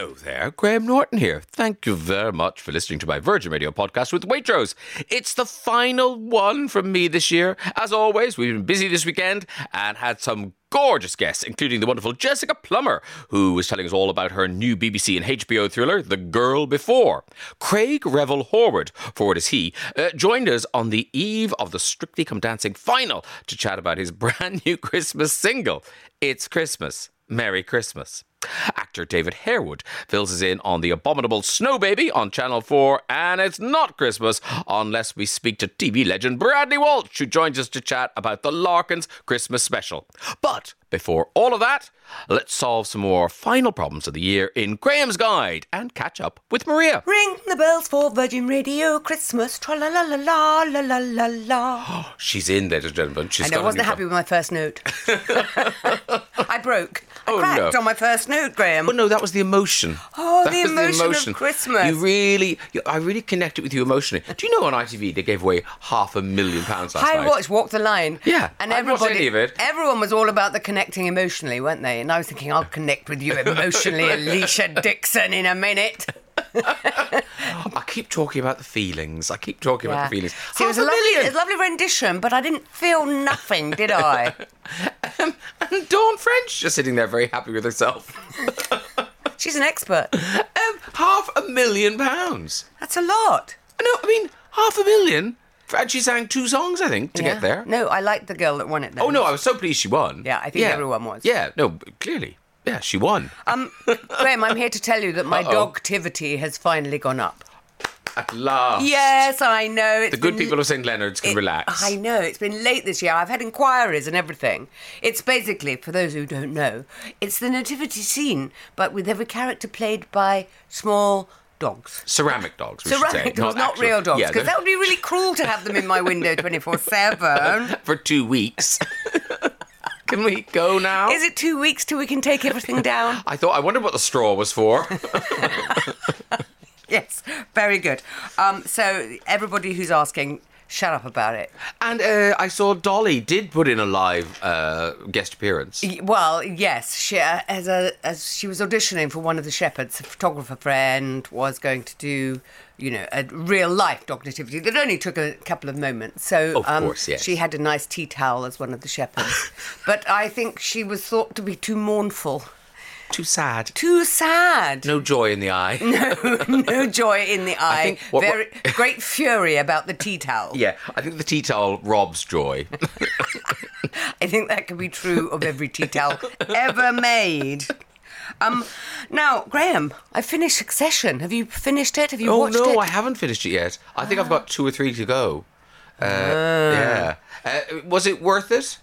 Hello there, Graham Norton here. Thank you very much for listening to my Virgin Radio podcast with Waitrose. It's the final one from me this year. As always, we've been busy this weekend and had some gorgeous guests, including the wonderful Jessica Plummer, who was telling us all about her new BBC and HBO thriller, The Girl Before. Craig Revel Horwood, forward as he, uh, joined us on the eve of the Strictly Come Dancing final to chat about his brand new Christmas single, It's Christmas. Merry Christmas. Actor David Harewood fills us in on the abominable Snow Baby on Channel 4, and it's not Christmas unless we speak to TV legend Bradley Walsh, who joins us to chat about the Larkins Christmas special. But before all of that, let's solve some more final problems of the year in Graham's Guide and catch up with Maria. Ring the bells for Virgin Radio Christmas, tra la la la la la la la. She's in, ladies and gentlemen. She's I know, I wasn't happy with my first note. I broke. I oh, cracked no. on my first note, Graham. But no, that was the emotion. Oh, that the was emotion of Christmas. You really, you, I really connected with you emotionally. Do you know on ITV they gave away half a million pounds last I night? watched Walk the Line. Yeah, and I everybody, any of it. everyone was all about the connecting emotionally, weren't they? And I was thinking, I'll connect with you emotionally, Alesha Dixon, in a minute. I keep talking about the feelings. I keep talking about the feelings. See, it was a a lovely, it was a lovely rendition, but I didn't feel nothing, did I? and Dawn French just sitting there very happy with herself. She's an expert. um, half a million pounds. That's a lot. I know. I mean, half a million. And she sang two songs, I think, to Yeah. get there. No, I liked the girl that won it. Then. Oh no, I was so pleased she won. Yeah, I think everyone was. Yeah, no, clearly, yeah, she won. Um, Graham, I'm here to tell you that my Uh-oh. dogtivity has finally gone up. At last. Yes, I know. It's The good been- people of St Leonard's can it- relax. I know. It's been late this year. I've had inquiries and everything. It's basically, for those who don't know, it's the nativity scene, but with every character played by small dogs. Ceramic dogs, we should say. Ceramic dogs, not actual- real dogs, because they're- that would be really cruel to have them in my window 24 7. for two weeks. can we go now? Is it two weeks till we can take everything down? I thought. I wondered what the straw was for. Yes, very good. Um, so, everybody who's asking, shut up about it. and uh, I saw Dolly did put in a live uh, guest appearance. Y- Well, yes, she uh, as a as she was auditioning for one of the shepherds, a photographer friend was going to do, you know, a real life dog nativity that only took a couple of moments. So, Of um, course, yes. she had a nice tea towel as one of the shepherds, but I think she was thought to be too mournful, Too sad. too sad. No joy in the eye. no no joy in the eye. what- Very great fury about the tea towel. Yeah, I think the tea towel robs joy. I think that could be true of every tea towel ever made. Um, now, Graham, I finished Succession. Have you finished it? Have you watched it? oh watched no, it? I haven't finished it yet. I think I've got two or three to go. Uh, Yeah. Uh, was it worth it?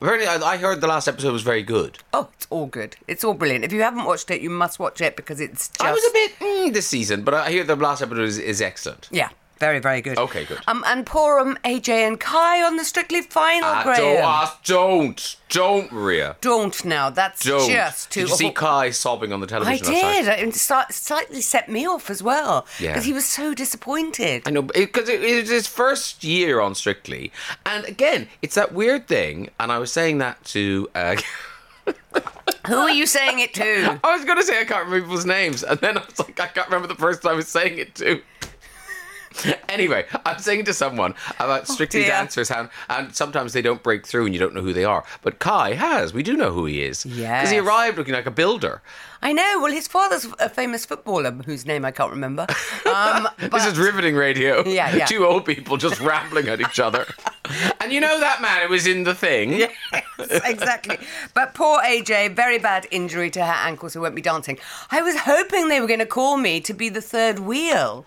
Apparently, I, I heard the last episode was very good. Oh, it's all good. It's all brilliant. If you haven't watched it, you must watch it because it's just. I was a bit mm, this season, but I hear the last episode is, is excellent. Yeah, very, very good. Okay, good. Um, and poor um, AJ and Kai on the Strictly Final, Ah, Graham. don't, ah, don't, don't, Maria. Don't now. That's Don't. just too. Did you see Kai sobbing on the television night? did. It start, slightly set me off as well. Yeah. Because he was so disappointed. I know, because it, it was his first year on Strictly, and again, it's that weird thing. And I was saying that to. Uh, Who are you saying it to? I was going to say I can't remember people's names, and then I was like, I can't remember the person I was saying it to. anyway, I'm saying to someone about oh, Strictly dear. Dancers, and, and sometimes they don't break through and you don't know who they are. But Kai has. We do know who he is. Because he arrived looking like a builder. I know. Well, his father's a famous footballer whose name I can't remember. Um, This is riveting radio. Yeah, yeah. Two old people just rambling at each other. And you know that man who was in the thing? Yes, exactly. But poor AJ, very bad injury to her ankles, who won't be dancing. I was hoping they were going to call me to be the third wheel.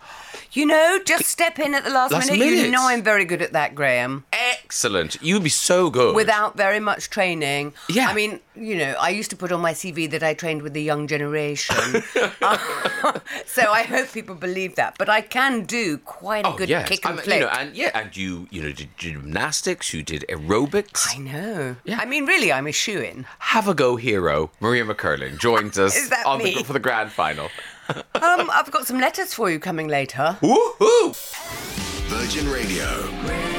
You know, just step in at the last, Last minute. You know I'm very good at that, Graham. Excellent. You'd be so good. Without very much training. Yeah. I mean, you know, I used to put on my CV that I trained with the young generation. Uh, so I hope people believe that. But I can do quite a Oh, good yes. kick I and mean, flick. You know, and yeah, and you you know did gymnastics, you did aerobics. I know. Yeah. I mean, really, I'm a shoe in. Have a go, hero Maria McErlane joins us Is that on the, me? for the grand final. Um, I've got some letters for you coming later. Woohoo! Virgin Radio.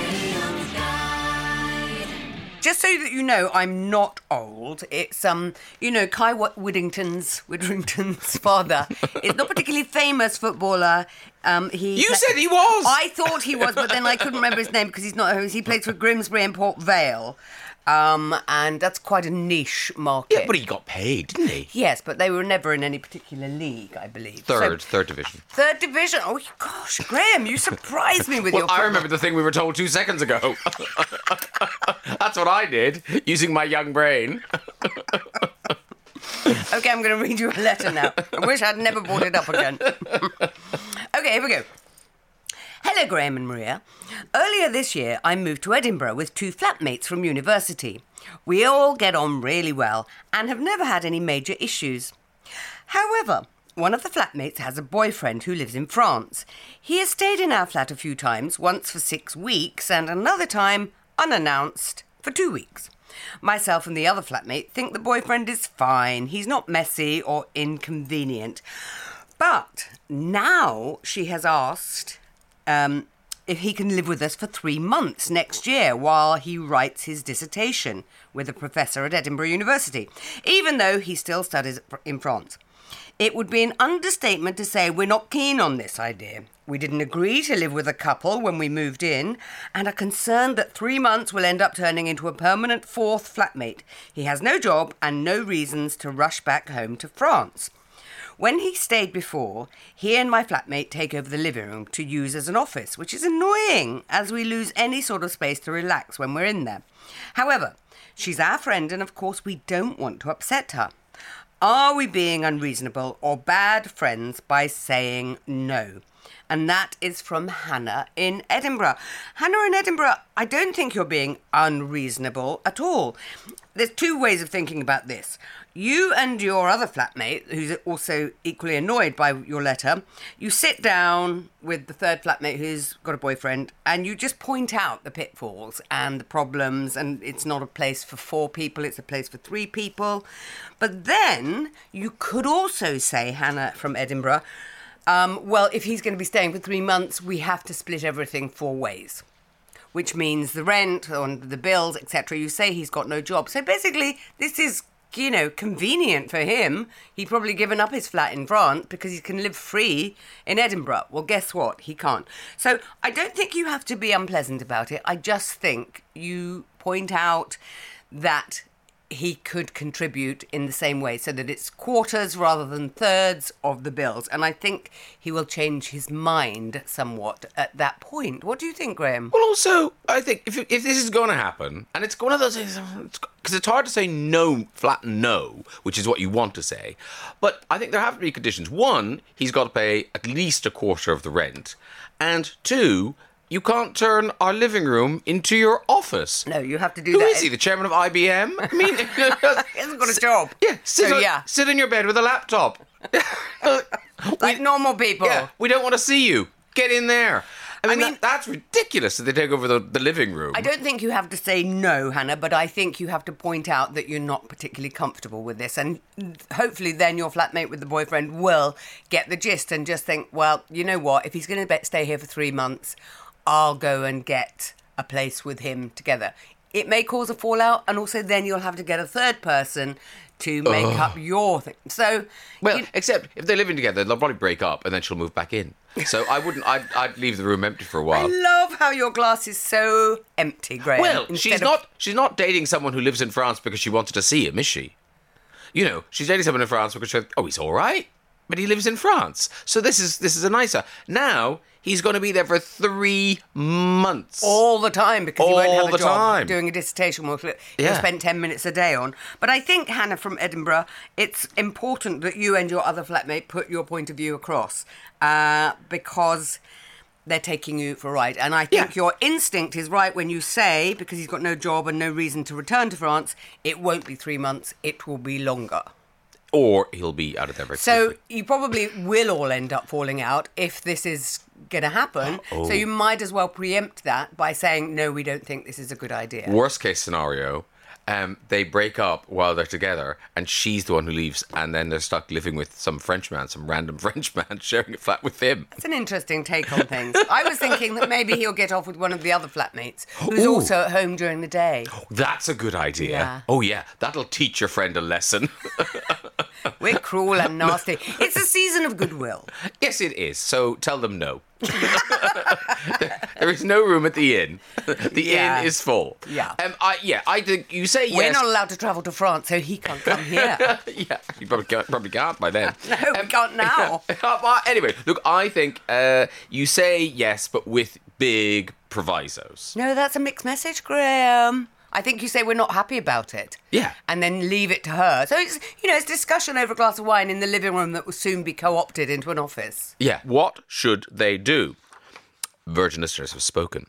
Just so that you know, I'm not old. It's um, you know, Kai Widdrington's Widdrington's father is not particularly famous footballer. Um, he You said he was. I thought he was, but then I couldn't remember his name because he's not. He plays for Grimsby and Port Vale, um, and that's quite a niche market. yeah, but he got paid, didn't he? Yes, but they were never in any particular league, I believe. So- Third, third division. third division. Oh gosh, Graham, you surprised me with Well, your. I remember the thing we were told two seconds ago. That's what I did, using my young brain. Okay, I'm going to read you a letter now. I wish I'd never brought it up again. okay, here we go. Hello, Graham and Maria. Earlier this year, I moved to Edinburgh with two flatmates from university. We all get on really well and have never had any major issues. However, one of the flatmates has a boyfriend who lives in France. He has stayed in our flat a few times, once for six weeks and another time, unannounced, for two weeks. Myself and the other flatmate think the boyfriend is fine. He's not messy or inconvenient. But now she has asked um, if he can live with us for three months next year while he writes his dissertation with a professor at Edinburgh University, even though he still studies in France. It would be an understatement to say we're not keen on this idea. We didn't agree to live with a couple when we moved in and are concerned that three months will end up turning into a permanent fourth flatmate. He has no job and no reasons to rush back home to France. When he stayed before, he and my flatmate take over the living room to use as an office, which is annoying as we lose any sort of space to relax when we're in there. However, she's our friend and of course we don't want to upset her. Are we being unreasonable or bad friends by saying no? And that is from Hannah in Edinburgh. Hannah in Edinburgh, I don't think you're being unreasonable at all. There's two ways of thinking about this. You and your other flatmate, who's also equally annoyed by your letter, you sit down with the third flatmate who's got a boyfriend and you just point out the pitfalls and the problems. And it's not a place for four people, it's a place for three people. But then you could also say, Hannah from Edinburgh, um, well, if he's going to be staying for three months, we have to split everything four ways which means the rent and the bills, etc. You say he's got no job. So basically, this is, you know, convenient for him. He'd probably given up his flat in France because he can live free in Edinburgh. Well, guess what? He can't. So I don't think you have to be unpleasant about it. I just think you point out that he could contribute in the same way so that it's quarters rather than thirds of the bills. And I think he will change his mind somewhat at that point. What do you think, Graham? Well, also, I think if, if this is going to happen, and it's one of those things, because it's hard to say no, flat no, which is what you want to say. But I think there have to be conditions. One, he's got to pay at least a quarter of the rent. And two, you can't turn our living room into your office. No, you have to do Who that. is he? The chairman of IBM? I mean, he hasn't got a job. yeah, sit, So, on, yeah. sit in your bed with a laptop. Like normal people. Yeah, we don't want to see you. Get in there. I mean, mean- that, that's ridiculous that they take over the, the living room. I don't think you have to say no, Hannah, but I think you have to point out that you're not particularly comfortable with this. And hopefully, then your flatmate with the boyfriend will get the gist and just think, well, you know what? If he's going to stay here for three months, I'll go and get a place with him together. It may cause a fallout, and also then you'll have to get a third person to make up your thing. So, Well, you- except if they're living together, they'll probably break up and then she'll move back in. So I wouldn't. I'd, I'd leave the room empty for a while. I love how your glass is so empty, Graham. Well, she's of- not. She's not dating someone who lives in France because she wanted to see him, is she? You know, she's dating someone in France because she. Oh, he's all right, but he lives in France. So this is this is a nicer. Now he's going to be there for three months. all the time because he won't All have a job time. doing a dissertation work that he'll spend 10 minutes a day on. But I think, Hannah from Edinburgh, it's important that you and your other flatmate put your point of view across uh, because they're taking you for a ride. And I think Yeah. your instinct is right when you say, because he's got no job and no reason to return to France, it won't be three months, it will be longer. Or he'll be out of there very So quickly. you probably will all end up falling out if this is going to happen. So oh. you might as well preempt that by saying, no, we don't think this is a good idea. Worst case scenario, um, they break up while they're together, and she's the one who leaves, and then they're stuck living with some Frenchman, some random Frenchman, sharing a flat with him. It's an interesting take on things. I was thinking that maybe he'll get off with one of the other flatmates who's Ooh. also at home during the day. That's a good idea. Yeah. Oh yeah, that'll teach your friend a lesson. We're cruel and nasty. It's a season of goodwill. yes, it is. So tell them no. there is no room at the inn. The Yeah. inn is full. Yeah. Um, I, yeah, I think you say We're yes. not allowed to travel to France, so he can't come here. yeah, you probably can't, probably can't by then. No, we can't now. Well, anyway, look, I think uh, you say yes, but with big provisos. No, that's a mixed message, Graham. I think you say we're not happy about it. Yeah. And then leave it to her. So it's you know, it's discussion over a glass of wine in the living room that will soon be co opted into an office. Yeah. What should they do? Virgin listeners have spoken.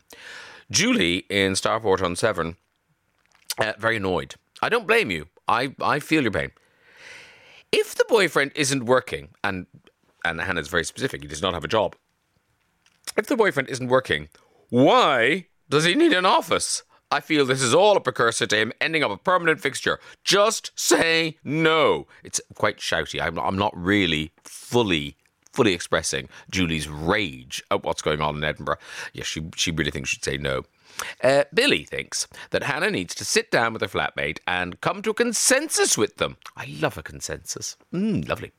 Julie in Stourport on Severn, uh, very annoyed. I don't blame you. I, I feel your pain. If the boyfriend isn't working, and and Hannah's very specific, he does not have a job. If the boyfriend isn't working, why does he need an office? I feel this is all a precursor to him ending up a permanent fixture. Just say no. It's quite shouty. I'm not, I'm not really fully fully expressing Julie's rage at what's going on in Edinburgh. Yes, she she really thinks she'd say no. Uh, Billy thinks that Hannah needs to sit down with her flatmate and come to a consensus with them. I love a consensus. Mm, lovely.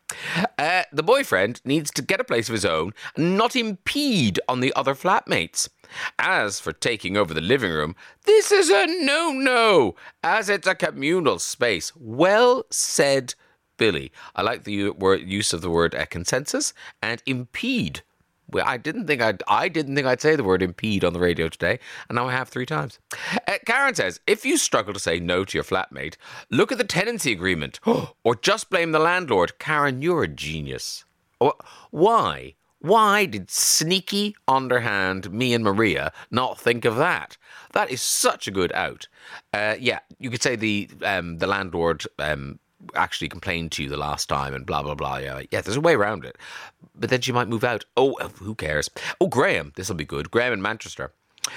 Uh, the boyfriend needs to get a place of his own and not impede on the other flatmates. As for taking over the living room, this is a no no, as it's a communal space. Well said, Billy. I like the use of the word uh, consensus and impede. Well, I didn't think I'd I didn't think I'd say the word impede on the radio today, and now I have three times. Uh, Karen says, if you struggle to say no to your flatmate, look at the tenancy agreement, or just blame the landlord. Karen, you're a genius. Why? Why did sneaky, underhand me and Maria not think of that? That is such a good out. Uh, yeah, you could say the um, the landlord um, actually complained to you the last time and blah blah blah. Yeah, yeah. There's a way around it, but then she might move out. Oh, who cares? Oh, Graham, this will be good. Graham in Manchester.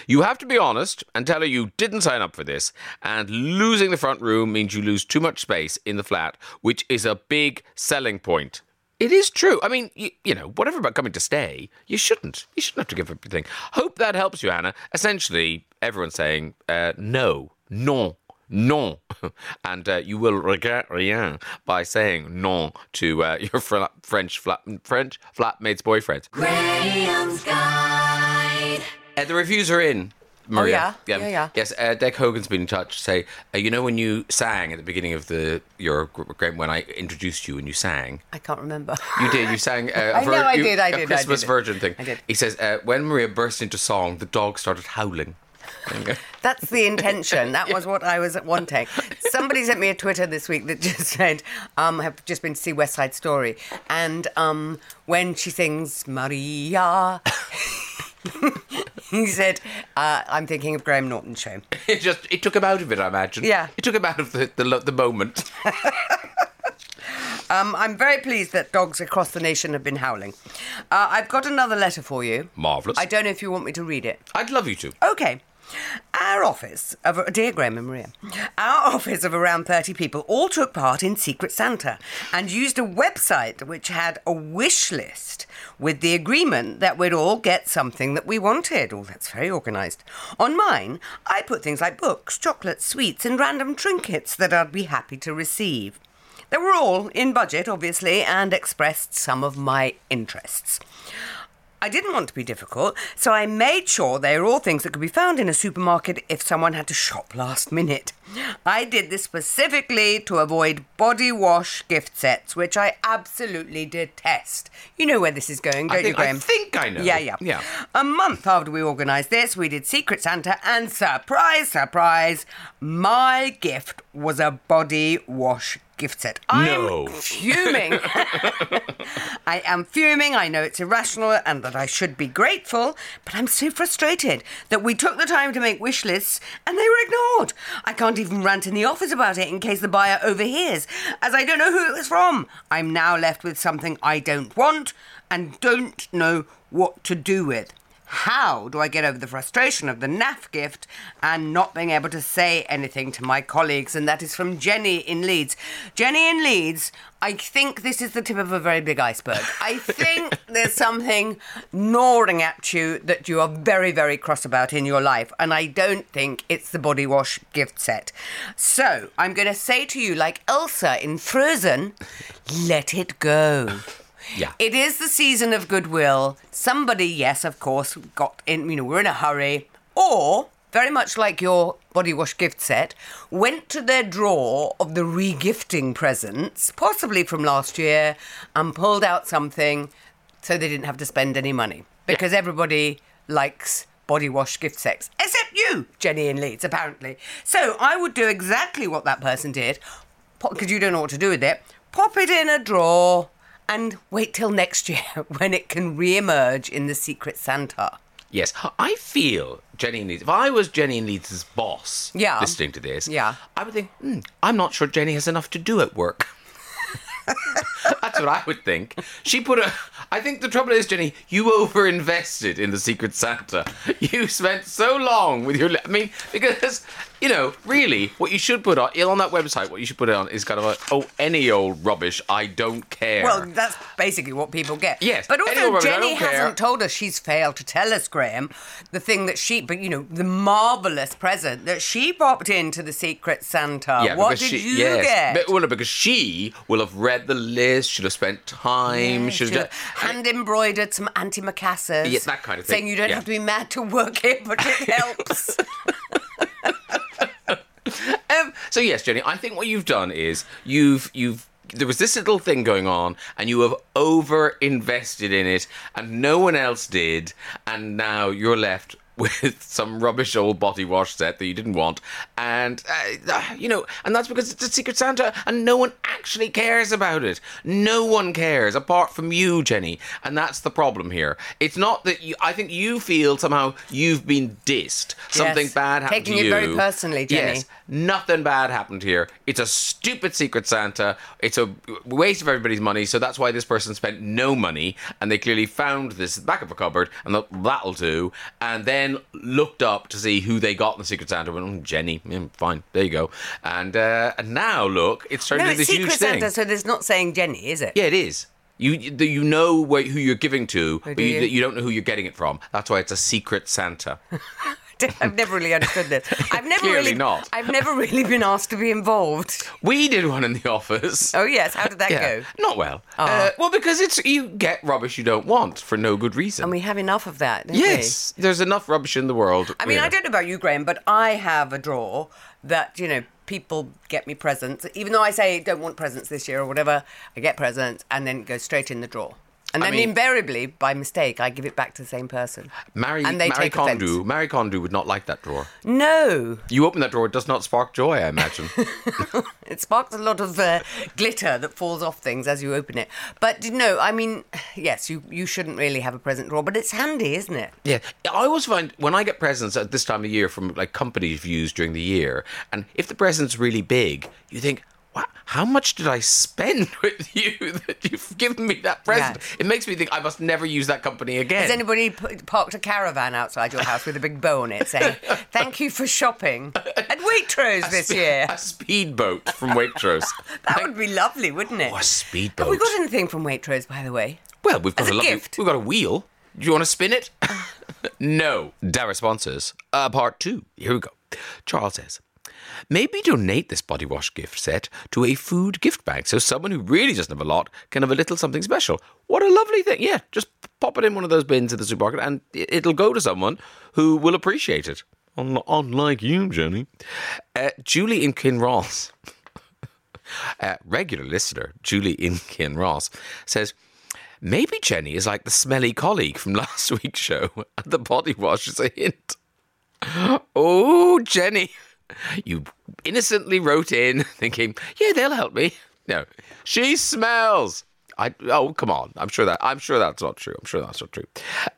You have to be honest and tell her you didn't sign up for this, and losing the front room means you lose too much space in the flat, which is a big selling point. It is true. I mean, you, you know, whatever about coming to stay, you shouldn't. You shouldn't have to give up everything. Hope that helps you, Anna. Essentially, everyone's saying uh, no, non, non, and uh, you will regret rien by saying non to uh, your fr- French flat French flatmate's boyfriend. Graham's Guide. Uh, the reviews are in. Maria. yeah? Yeah, yeah. Yes, uh, Hogan's been in touch to say, uh, you know, when you sang at the beginning of the your gr- when I introduced you and you sang, I can't remember. you did. You sang. Uh, a I know, I you- did, I did, I Christmas did. Virgin thing. I did. He says uh, when Maria burst into song, the dog started howling. There you go. That's the intention. That was what I was wanting. Somebody sent me a Twitter this week that just said, um, "Have just been to see West Side Story," and um, when she sings Maria, he said, uh, "I'm thinking of Graham Norton's show." It just it took him out of it. I imagine. Yeah. It took him out of the the, the moment. Um, I'm very pleased that dogs across the nation have been howling. Uh, I've got another letter for you. Marvelous. I don't know if you want me to read it. I'd love you to. Okay. Our office of dear Graham and Maria, our office of around thirty people all took part in Secret Santa and used a website which had a wish list with the agreement that we'd all get something that we wanted. Oh, that's very organised. On mine, I put things like books, chocolates, sweets, and random trinkets that I'd be happy to receive. They were all in budget, obviously, and expressed some of my interests. I didn't want to be difficult, so I made sure they were all things that could be found in a supermarket if someone had to shop last minute. I did this specifically to avoid body wash gift sets, which I absolutely detest. You know where this is going, don't I think, you, Graham? I think I know. Yeah, yeah. Yeah. A month after we organised this, we did Secret Santa, and surprise, surprise, my gift was a body wash gift set. No. I'm fuming. I am fuming. I know it's irrational and that I should be grateful, but I'm so frustrated that we took the time to make wish lists and they were ignored. I can't even rant in the office about it in case the buyer overhears, as I don't know who it was from. I'm now left with something I don't want and don't know what to do with. How do I get over the frustration of the NAF gift and not being able to say anything to my colleagues? And that is from Jenny in Leeds. Jenny in Leeds, I think this is the tip of a very big iceberg. I think there's something gnawing at you that you are very, very cross about in your life. And I don't think it's the body wash gift set. So I'm going to say to you, like Elsa in Frozen, let it go. Yeah. It is the season of goodwill. Somebody, yes, of course, got in, you know, we're in a hurry. Or, very much like your body wash gift set, went to their drawer of the regifting presents, possibly from last year, and pulled out something so they didn't have to spend any money. Because everybody likes body wash gift sets, except you, Jenny in Leeds, apparently. So I would do exactly what that person did, because you don't know what to do with it. Pop it in a drawer and wait till next year when it can re-emerge in the Secret Santa. Yes, I feel Jenny and Leeds. If I was Jenny and Leeds' boss, Yeah. listening to this, Yeah. I would think, hmm, I'm not sure Jenny has enough to do at work. That's what I would think. She put a. I think the trouble is, Jenny, you overinvested in the Secret Santa. You spent so long with your. I mean, because you know, really, what you should put on on that website, what you should put on is kind of a oh any old rubbish. I don't care. Well, that's basically what people get. Yes, But also, rubbish, Jenny don't care. hasn't told us she's failed to tell us, Graham, the thing that she, but you know, the marvellous present that she popped into the Secret Santa. Yeah, what did she, you yes, get? But, well, because she will have read the list, should have spent time, should She'll have. hand embroidered some antimacassars. Yeah, that kind of thing, Saying you don't yeah. have to be mad to work here, but it helps. Um, so yes, Jenny, I think what you've done is you've you've there was this little thing going on, and you have over invested in it, and no one else did, and now you're left with some rubbish old body wash set that you didn't want, and uh, you know, and that's because it's a Secret Santa, and no one actually cares about it. No one cares apart from you, Jenny, and that's the problem here. It's not that you. I think you feel somehow you've been dissed. Something Yes. bad happened Taking to it very personally, Jenny. Yes, nothing bad happened here. It's a stupid Secret Santa. It's a waste of everybody's money. So that's why this person spent no money, and they clearly found this back of a cupboard, and that'll do. And then looked up to see who they got in the Secret Santa. Went, oh, Jenny, yeah, fine, there you go. And uh, and now look, it's turned no, into it's this Secret huge thing. Santa, so there's not saying Jenny, is it? Yeah, it is. You you know where, who you're giving to, but you, you? you don't know who you're getting it from. That's why it's a Secret Santa. I've never really understood this. I've never Clearly really not. I've never really been asked to be involved. We did one in the office. Oh yes, how did that Yeah, go? not well. Uh, well, because it's you get rubbish you don't want for no good reason. And we have enough of that, don't we? yes, there's enough rubbish in the world. I mean, I don't know about you, Graham, but I have a drawer that, you know, people get me presents. Even though I say don't want presents this year or whatever, I get presents and then go straight in the drawer. And I then mean- invariably, by mistake, I give it back to the same person. Mary, and they Mary take Kondo. Marie Kondo would not like that drawer. No, You open that drawer, it does not spark joy, I imagine. it sparks a lot of uh, glitter that falls off things as you open it. But no, I mean, yes, you, you shouldn't really have a present drawer, but it's handy, isn't it? yeah, I always find when I get presents at this time of year from like companies used during the year, and if the present's really big, you think. "Wow, How much did I spend with you that you've given me that present? It makes me think I must never use that company again. Has anybody p- parked a caravan outside your house with a big bow on it saying, Thank you for shopping at Waitrose this year? A speedboat from Waitrose. That would be lovely, wouldn't it? Oh, a speedboat. Have we got anything from Waitrose, by the way? Well, we've got As a, a lovely, gift? We've got a wheel. Do you want to spin it? no. Dar responses. Uh, part two. Here we go. Charles says, maybe donate this body wash gift set to a food gift bank so someone who really doesn't have a lot can have a little something special. What a lovely thing. Yeah, just pop it in one of those bins at the supermarket and it'll go to someone who will appreciate it. Un- Unlike you, Jenny. Uh, Julie in Kinross uh, regular listener, Julie in Kinross, says, Maybe Jenny is like the smelly colleague from last week's show, and the body wash is a hint. Oh, Jenny, you innocently wrote in thinking, yeah, they'll help me. No, she smells. I oh come on! I'm sure that I'm sure that's not true. I'm sure that's not true.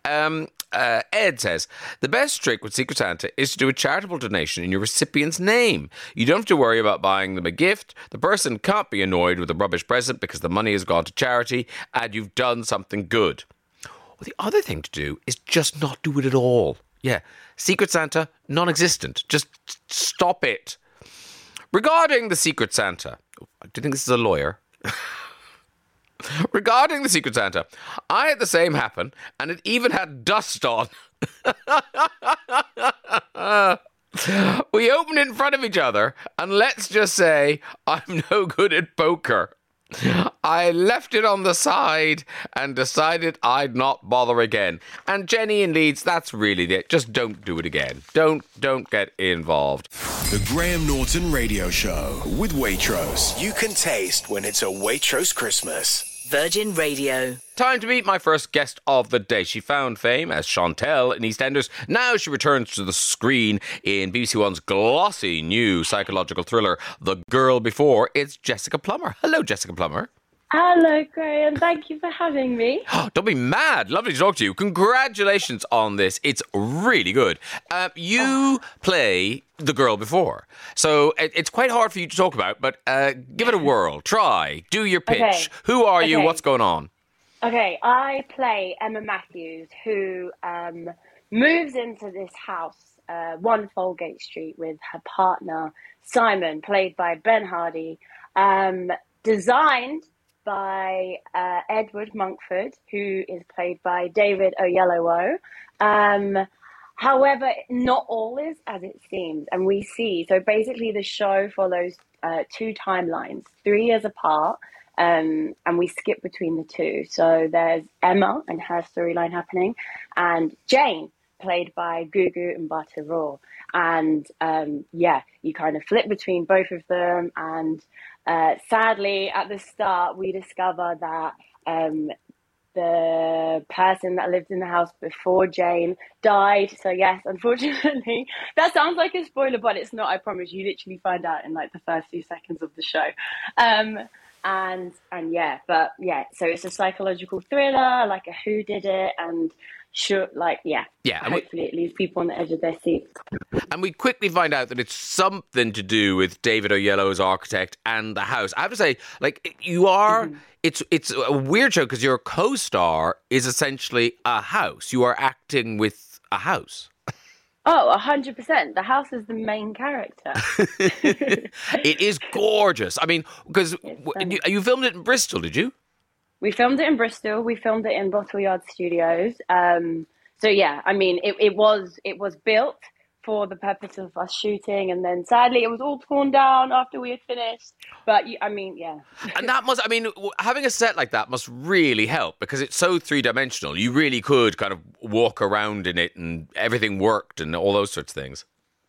Um, uh, Ed says the best trick with Secret Santa is to do a charitable donation in your recipient's name. You don't have to worry about buying them a gift. The person can't be annoyed with a rubbish present because the money has gone to charity and you've done something good. Well, the other thing to do is just not do it at all. Yeah. Secret Santa, non existent. Just stop it. Regarding the Secret Santa, do you think this is a lawyer? Regarding the Secret Santa, I had the same happen, and it even had dust on. we opened it in front of each other, and let's just say I'm no good at poker. I left it on the side and decided I'd not bother again. And Jenny in Leeds, that's really it. Just don't do it again. Don't don't get involved. The Graham Norton Radio Show with Waitrose. You can taste when it's a Waitrose Christmas. Virgin Radio. Time to meet my first guest of the day. She found fame as Chantel in EastEnders. Now she returns to the screen in BBC One's glossy new psychological thriller, The Girl Before. It's Jessica Plummer. Hello, Jessica Plummer. Hello, Graham. Thank you for having me. Don't be mad. Lovely to talk to you. Congratulations on this. It's really good. Uh, you play the girl before, so it, it's quite hard for you to talk about. But uh, give it a whirl. Try. Do your pitch. Okay. Who are you? Okay. What's going on? Okay, I play Emma Matthews, who um, moves into this house, uh, One Folgate Street, with her partner Simon, played by Ben Hardy, um, designed by uh, Edward Monkford, who is played by David Oyelowo. Um, however, not all is as it seems, and we see. So basically, the show follows uh, two timelines, three years apart, um, and we skip between the two. So there's Emma and her storyline happening, and Jane, played by Gugu Mbatha. And um, yeah, you kind of flip between both of them. And uh, sadly, at the start, we discover that um, the person that lived in the house before Jane died. So yes, unfortunately, that sounds like a spoiler, but it's not. I promise. You literally find out in like the first few seconds of the show. Um, and and yeah, but yeah, so it's a psychological thriller, like a who did it, and sure, like yeah, Yeah, and we- Hopefully, it leaves people on the edge of their seats. And we quickly find out that it's something to do with David Oyelowo's architect and the house. I have to say, like you are, mm-hmm. it's it's a weird show because your co-star is essentially a house. You are acting with a house. Oh, a hundred percent. The house is the main character. it is gorgeous. I mean, because you, you filmed it in Bristol, did you? We filmed it in Bristol. We filmed it in Bottle Yard Studios. Um, so yeah, I mean, it, it was it was built for the purpose of us shooting, and then sadly, it was all torn down after we had finished. But you- I mean, yeah, And that must, I mean, having a set like that must really help because it's so three dimensional. You really could kind of walk around in it and everything worked and all those sorts of things.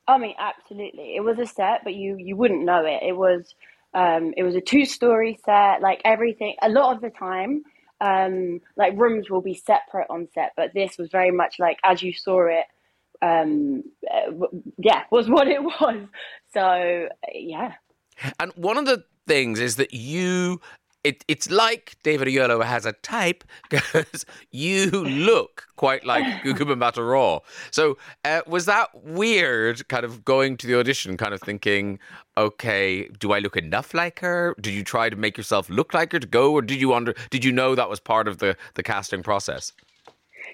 I mean, absolutely. It was a set, but you you wouldn't know it. It was um, it was a two story set. Like everything, a lot of the time, um, like rooms will be separate on set, but this was very much like as you saw it. Um, uh, yeah, was what it was. So yeah, And one of the things is that you, it, it's like David Oyelowo has a type because you look quite like Gugu Mbatha Raw. So uh, was that weird kind of going to the audition, kind of thinking, okay, do I look enough like her? Did you try to make yourself look like her to go or did you under, did you know that was part of the, the casting process?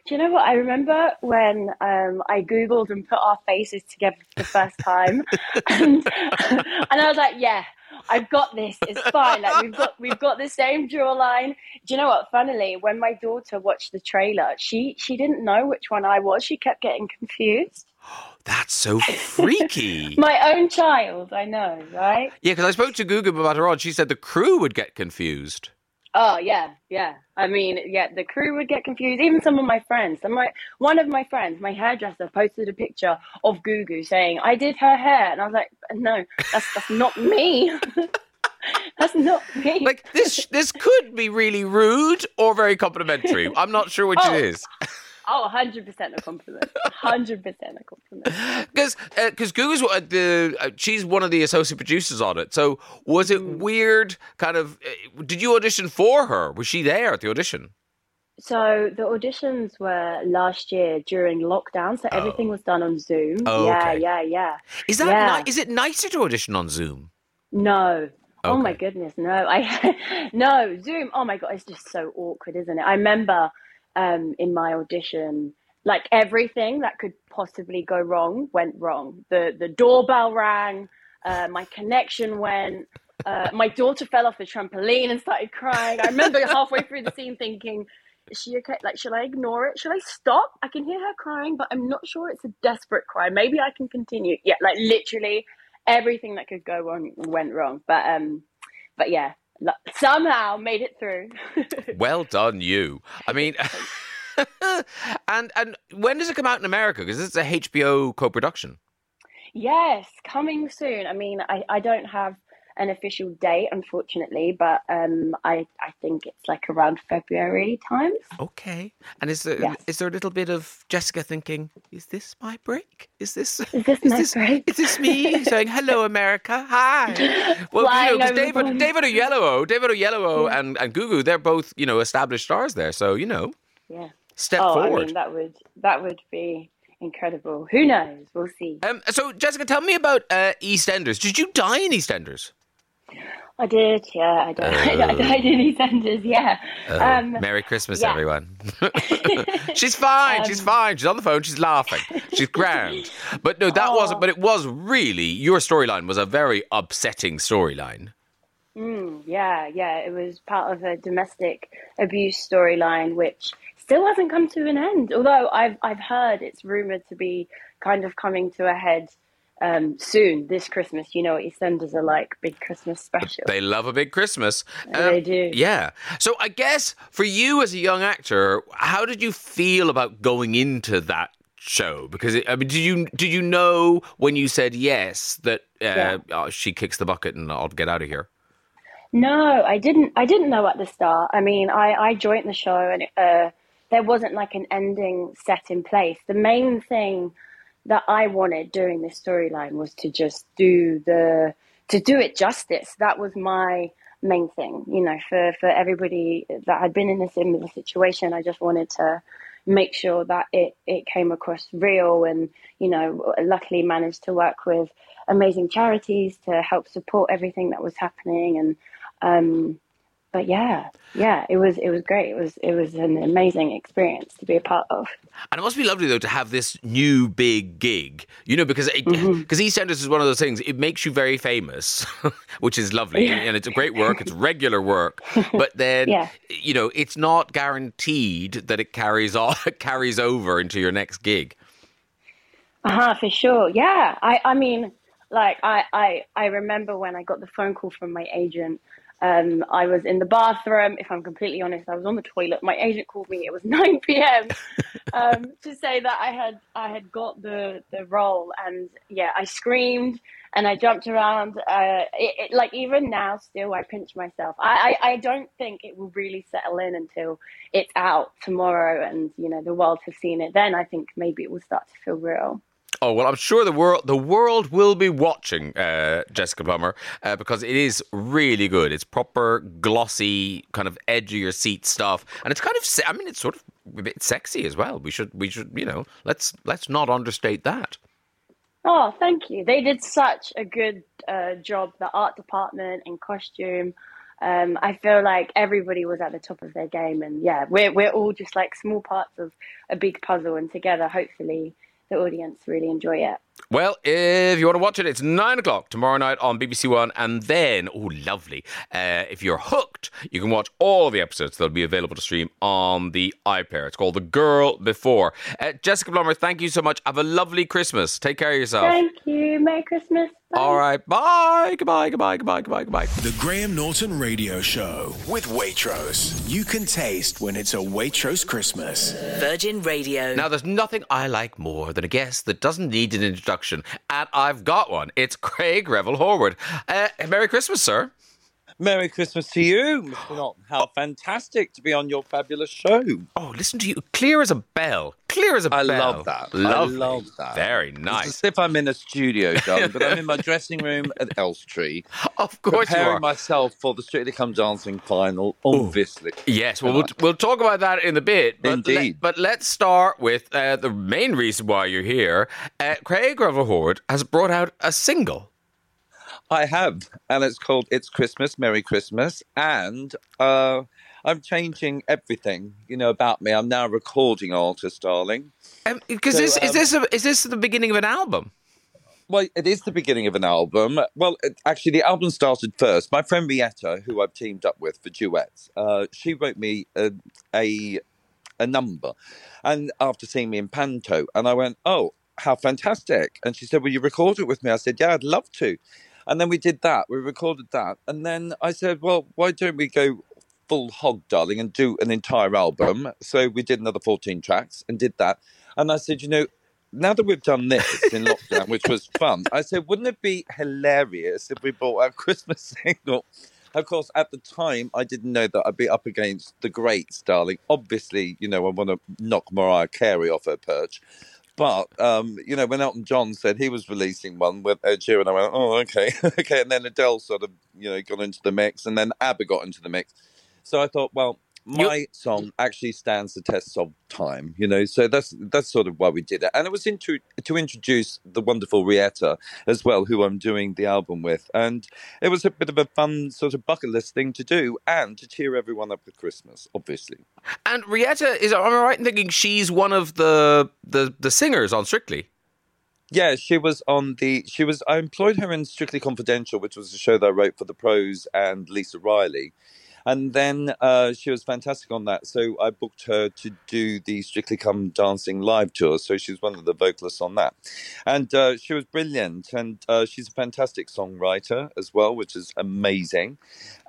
Do you know what? I remember when um, I Googled and put our faces together for the first time, and, and I was like, "Yeah, I've got this. It's fine. Like we've got we've got the same jawline." Do you know what? Funnily, when my daughter watched the trailer, she she didn't know which one I was. She kept getting confused. That's so freaky. My own child, I know, right? yeah, because I spoke to Gugu Mbatha Raw and she said the crew would get confused. Oh yeah, yeah. I mean, yeah, the crew would get confused. Even some of my friends. Some my one of my friends, my hairdresser, posted a picture of Gugu saying, "I did her hair," and I was like, "No, that's that's not me. that's not me." Like this, this could be really rude or very complimentary. I'm not sure which Oh. it is. oh, 100 percent a compliment. 100 percent a compliment. Because because Gugu's uh, the uh, she's one of the associate producers on it. So was it Mm. weird? Kind of. Uh, did you audition for her? Was she there at the audition? So the auditions were last year during lockdown, so everything was done on Zoom. Oh, yeah, okay. yeah, yeah. Is that Yeah. ni- is it nicer to audition on Zoom? No. Oh my goodness, no. I no, Zoom. Oh my god, it's just so awkward, isn't it? I remember um, in my audition. Like everything that could possibly go wrong went wrong. The the doorbell rang, uh, my connection went. Uh, my daughter fell off the trampoline and started crying. I remember halfway through the scene thinking, "Is she okay? Like, should I ignore it? Should I stop? I can hear her crying, but I'm not sure it's a desperate cry. Maybe I can continue." Yeah, like literally everything that could go wrong went wrong. But um, but yeah, somehow made it through. Well done, you. I mean, and and when does it come out in America? Because it's a HBO co-production. Yes, coming soon. I mean, I, I don't have an official date, unfortunately, but um, I I think it's like around February times. Okay. And is there is Yes. there a little bit of Jessica thinking, is this my break? Is this Is this my break? Is this me saying hello, America? Hi. Well, you know, 'cause over the David. David Oyelowo, David Oyelowo, and and Gugu, they're both you know established stars there. So you know, Yeah. step oh, forward. I mean, that would that would be incredible. Who knows? We'll see. um, so Jessica, tell me about uh, EastEnders. Did you die in EastEnders? I did, yeah. I died. I died in EastEnders, yeah. um, Oh, Merry Christmas, yeah. everyone. she's fine. she's fine. She's on the phone. She's laughing. She's grand. But no, that wasn't. But it was really your storyline was a very upsetting storyline. yeah, yeah. It was part of a domestic abuse storyline, which still hasn't come to an end. Although I've I've heard it's rumored to be kind of coming to a head um, soon this Christmas. You know, what EastEnders are like big Christmas special. They love a big Christmas. They do. Yeah. So I guess for you as a young actor, how did you feel about going into that show? Because it, I mean, did you did you know when you said yes that uh, Yeah. oh, she kicks the bucket and I'll get out of here? No, I didn't. I didn't know at the start. I mean, I, I joined the show and uh, there wasn't like an ending set in place. The main thing that I wanted during this storyline was to just do the to do it justice. That was my main thing. You know, for for everybody that had been in a similar situation, I just wanted to make sure that it it came across real and you know luckily managed to work with amazing charities to help support everything that was happening and um but yeah yeah it was it was great it was it was an amazing experience to be a part of And it must be lovely though to have this new big gig, you know, because because Mm-hmm. EastEnders is one of those things. It makes you very famous, which is lovely, and it's a great work. It's regular work, but then Yeah. you know it's not guaranteed that it carries on carries over into your next gig. Uh-huh, for sure. Yeah. I, I mean, like I, I I remember when I got the phone call from my agent. Um, I was in the bathroom. If I'm completely honest, I was on the toilet. My agent called me. It was 9 p.m. Um, to say that I had I had got the the role, and yeah, I screamed and I jumped around. Uh, it, it, like even now, still I pinch myself. I, I I don't think it will really settle in until it's out tomorrow, and you know the world has seen it. Then I think maybe it will start to feel real. Oh well, I'm sure the world the world will be watching uh, Jessica Plummer uh, because it is really good. It's proper glossy, kind of edge of your seat stuff, and it's kind of I mean, it's sort of a bit sexy as well. We should we should you know let's let's not understate that. Oh, thank you. They did such a good uh, job. The art department and costume. Um, I feel like everybody was at the top of their game, and yeah, we're we're all just like small parts of a big puzzle, and together, hopefully, the audience really enjoy it. Well, if you want to watch it, it's nine o'clock tomorrow night on BBC One, and then oh, lovely! Uh, if you're hooked, you can watch all the episodes. They'll be available to stream on the iPlayer. It's called The Girl Before. Uh, Jessica Plummer, thank you so much. Have a lovely Christmas. Take care of yourself. Thank you. Merry Christmas. Bye. All right. Bye. Goodbye. Goodbye. Goodbye. Goodbye. Goodbye. The Graham Norton Radio Show with Waitrose. You can taste when it's a Waitrose Christmas. Virgin Radio. Now, there's nothing I like more than a guest that doesn't need an introduction, and I've got one. It's Craig Revel Horwood. Uh, Merry Christmas, sir. Merry Christmas to you, Mr. Norton. How fantastic to be on your fabulous show. Oh, listen to you, clear as a bell, clear as a I bell. I love that. Lovely. I love that. Very It's nice. as if I'm in a studio, darling, but I'm in my dressing room at Elstree, Of course preparing myself for the Strictly Come Dancing final, obviously. Yes, well, we'll we'll talk about that in a bit. But Indeed. but let's start with uh, the main reason why you're here. Uh, Craig Revel Horwood has brought out a single. I have, and it's called "It's Christmas, Merry Christmas," and uh, I'm changing everything, you know, about me. I'm now recording artist, darling. Because So, this is um, this a, is this the beginning of an album? Well, it is the beginning of an album. Well, it, actually, the album started first. My friend Rietta, who I've teamed up with for duets, uh, she wrote me a, a a number, and after seeing me in Panto, and I went, "Oh, how fantastic!" And she said, "Will you record it with me?" I said, "Yeah, I'd love to." And then we did that. We recorded that, and then I said, "Well, why don't we go?" Full hog, darling, and do an entire album. So we did another 14 tracks and did that. And I said, you know, now that we've done this in lockdown, which was fun, I said, wouldn't it be hilarious if we bought our Christmas single? Of course, at the time, I didn't know that I'd be up against the greats, darling. Obviously, you know, I want to knock Mariah Carey off her perch. But, um, you know, when Elton John said he was releasing one with Ed Sheeran, I went, oh, okay, okay. And then Adele sort of, you know, got into the mix, and then ABBA got into the mix. So I thought, well, My song actually stands the test of time, you know. So that's that's sort of why we did it, and it was into to introduce the wonderful Rietta as well, who I'm doing the album with, and it was a bit of a fun sort of bucket list thing to do, and to cheer everyone up for Christmas, obviously. And Rietta is am I right in thinking she's one of the the the singers on Strictly? Yeah, she was on the. She was. I employed her in Strictly Confidential, which was a show that I wrote for the Pros and Lisa Riley, and then uh, she was fantastic on that. So I booked her to do the Strictly Come Dancing live tour. So she was one of the vocalists on that, and uh, she was brilliant. And uh, she's a fantastic songwriter as well, which is amazing.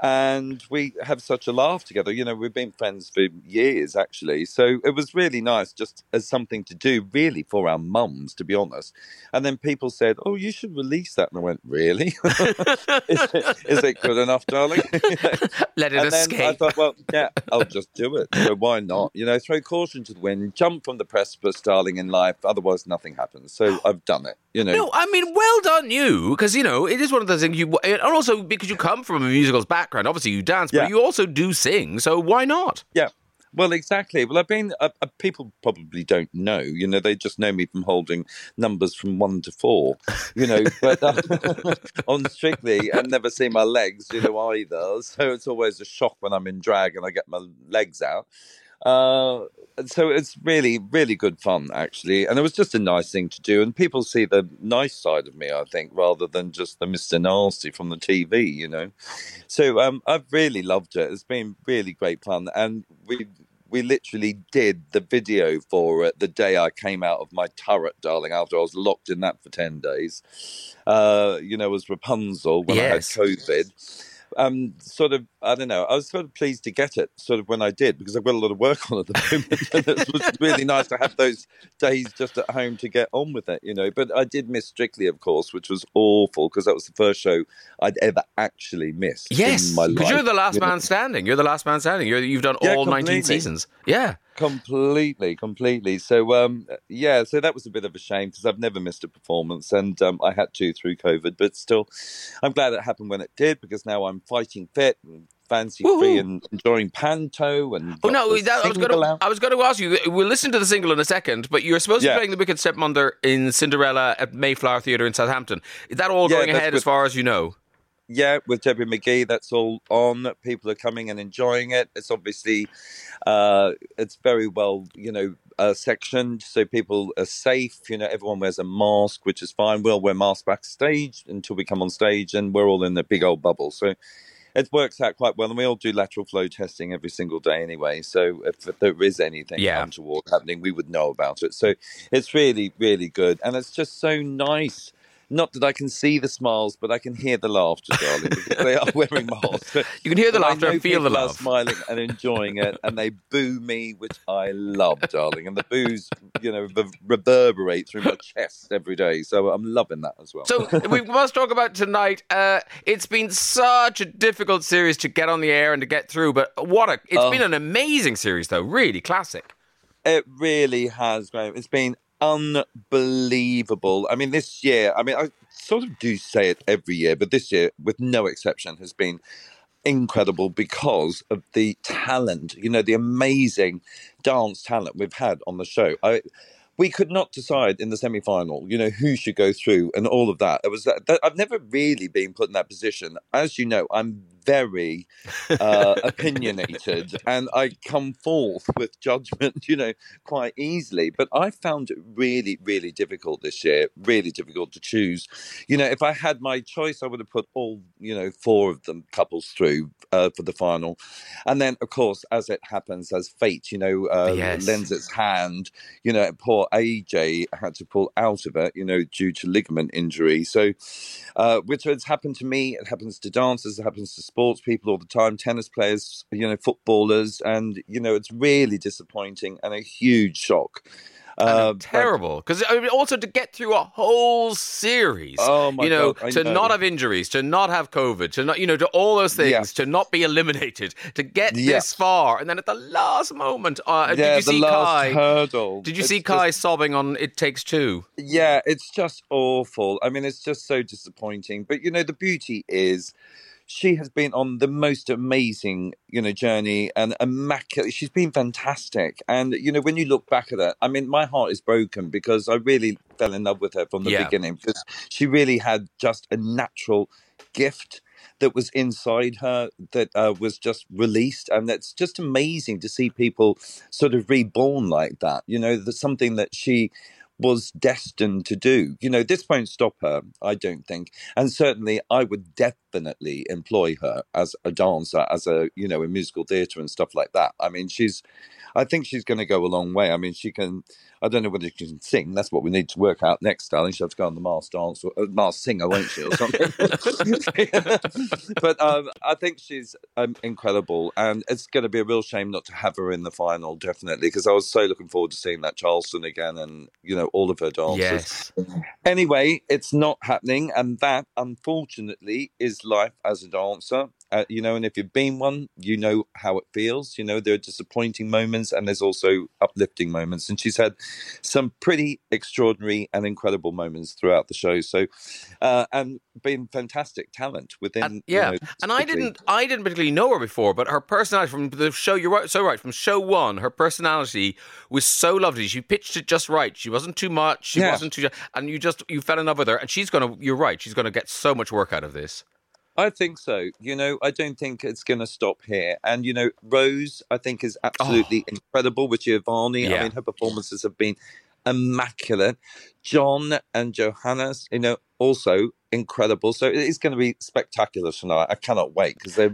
And we have such a laugh together. You know, we've been friends for years actually. So it was really nice, just as something to do, really for our mums, to be honest. And then people said, "Oh, you should release that," and I went, "Really? is, it, is it good enough, darling?" Let it and then I thought, well, yeah, I'll just do it. So why not? You know, throw caution to the wind, jump from the precipice, darling, in life. Otherwise, nothing happens. So I've done it. You know. No, I mean, well done you, because you know it is one of those things you, and also because you come from a musicals background. Obviously, you dance, but Yeah. you also do sing. So why not? Yeah. Well, exactly. Well, I've been. Uh, uh, people probably don't know. You know, they just know me from holding numbers from one to four. You know, but uh, on Strictly, and never see my legs. You know, either. So it's always a shock when I'm in drag and I get my legs out. Uh, so it's really, really good fun, actually. And it was just a nice thing to do. And people see the nice side of me, I think, rather than just the Mr. Nasty from the TV, you know. So um, I've really loved it. It's been really great fun. And we we literally did the video for it the day I came out of my turret, darling, after I was locked in that for 10 days. Uh, you know, as Rapunzel when Yes. I had COVID. Um, sort of, I don't know. I was sort of pleased to get it, sort of when I did, because I've got a lot of work on at the moment, and it was really nice to have those days just at home to get on with it, you know. But I did miss Strictly, of course, which was awful because that was the first show I'd ever actually missed Yes, in my life. because you're the last you know. man standing. You're the last man standing. You're, you've done Yeah, all 19 seasons. Yeah. Completely, completely. So, um, yeah, so that was a bit of a shame because I've never missed a performance, and um, I had to through COVID. But still, I'm glad it happened when it did because now I'm fighting fit and fancy free and enjoying panto and. Oh no, that, I was gonna, out. I was going to ask you. We'll listen to the single in a second, but you're supposed to Yeah. be playing the Wicked Stepmother in Cinderella at Mayflower Theatre in Southampton. Is that all Yeah, going ahead as far as you know? yeah, with Debbie McGee, that's all on. People are coming and enjoying it. It's obviously, uh, it's very well, you know, uh, sectioned, so people are safe. You know, everyone wears a mask, which is fine. We'll wear masks backstage until we come on stage, and we're all in a big old bubble. So it works out quite well, and we all do lateral flow testing every single day anyway. So if there is anything Yeah. untoward happening, we would know about it. So it's really, really good, and it's just so nice. Not that I can see the smiles, but I can hear the laughter, darling, because they are wearing masks. You can hear the laughter and feel the people are smiling and enjoying it, and they boo me, which I love, darling. And the boos, you know, re- reverberate through my chest every day. So I'm loving that as well. So we must talk about tonight. Uh, it's been such a difficult series to get on the air and to get through, but what a! It's Oh. been an amazing series, though. Really classic. It really has, Graham. It's been unbelievable. I mean, this year, I mean, I sort of do say it every year, but this year, with no exception, has been incredible because of the talent, you know, the amazing dance talent we've had on the show. I, we could not decide in the semi final, you know, who should go through and all of that. It was that, that I've never really been put in that position. As you know, I'm very uh, opinionated and I come forth with judgment, you know, quite easily. But I found it really, really difficult this year, really difficult to choose. You know, if I had my choice, I would have put all, you know, four of them couples through uh, for the final. And then, of course, as it happens, as fate, you know, uh, Yes. lends its hand, you know, poor AJ had to pull out of it, you know, due to ligament injury. So, uh, which has happened to me, it happens to dancers, it happens to sports people all the time, tennis players, you know, footballers, and you know, it's really disappointing and a huge shock. Uh, terrible because I mean, also to get through a whole series, Oh, you know, God, to know. not have injuries, to not have COVID, to not, you know, to all those things, Yes. to not be eliminated, to get this far, and then at the last moment, uh, yeah, did you the see last Kai? hurdle. Did you It's see just- Kai sobbing on "It Takes Two? Yeah, it's just awful. I mean, it's just so disappointing. But you know, the beauty is she has been on the most amazing, you know, journey and immaculate. She's been fantastic. And you know, when you look back at that, I mean, my heart is broken because I really fell in love with her from the Yeah. beginning because she really had just a natural gift that was inside her that uh, was just released and it's just amazing to see people sort of reborn like that you know there's something that she was destined to do. You know this won't stop her i don't think. And certainly i would definitely employ her as a dancer as a you know in musical theatre and stuff like that. I mean she's i think she's going to go a long way. I mean she can i don't know whether she can sing that's what we need to work out next darling she'll have to go on the masked dance or uh, masked singer won't she or something but um, i think she's um, incredible and it's going to be a real shame not to have her in the final definitely because i was so looking forward to seeing that charleston again and you know all of her dances Yes. Anyway, it's not happening, and that unfortunately is life as a dancer. Uh, you know, and if you've been one, you know how it feels. You know, there are disappointing moments, and there's also uplifting moments. And she's had some pretty extraordinary and incredible moments throughout the show. So, uh, and been fantastic talent within. And, you yeah, know, and I didn't, I didn't particularly know her before, but her personality from the show, you're right, so right, from show one, her personality was so lovely. She pitched it just right. She wasn't too much. She Yeah. wasn't too, and you just you fell in love with her. And she's gonna, you're right, she's gonna get so much work out of this. I think so. You know, I don't think it's going to stop here. And you know, Rose, I think, is oh. absolutely incredible with Giovanni. Oh. Yeah. I mean, her performances have been immaculate. John and Johannes, you know, also incredible. So it is going to be spectacular tonight. I cannot wait because they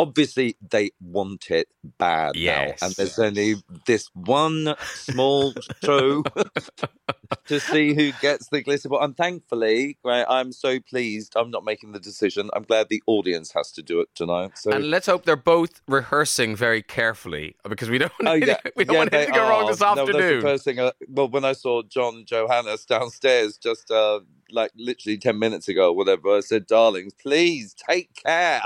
obviously they want it bad Yes. now, and there's only this one small show to see who gets the glitter ball. And thankfully, right, I'm so pleased. I'm not making the decision. I'm glad the audience has to do it tonight. So And let's hope they're both rehearsing very carefully because we don't, Oh yeah, we don't yeah, want anything to go wrong are. this No, that's the afternoon. first thing. I, well, when I saw John Johannes downstairs, just uh, like literally ten minutes ago, or whatever, I said, "Darlings, please take care."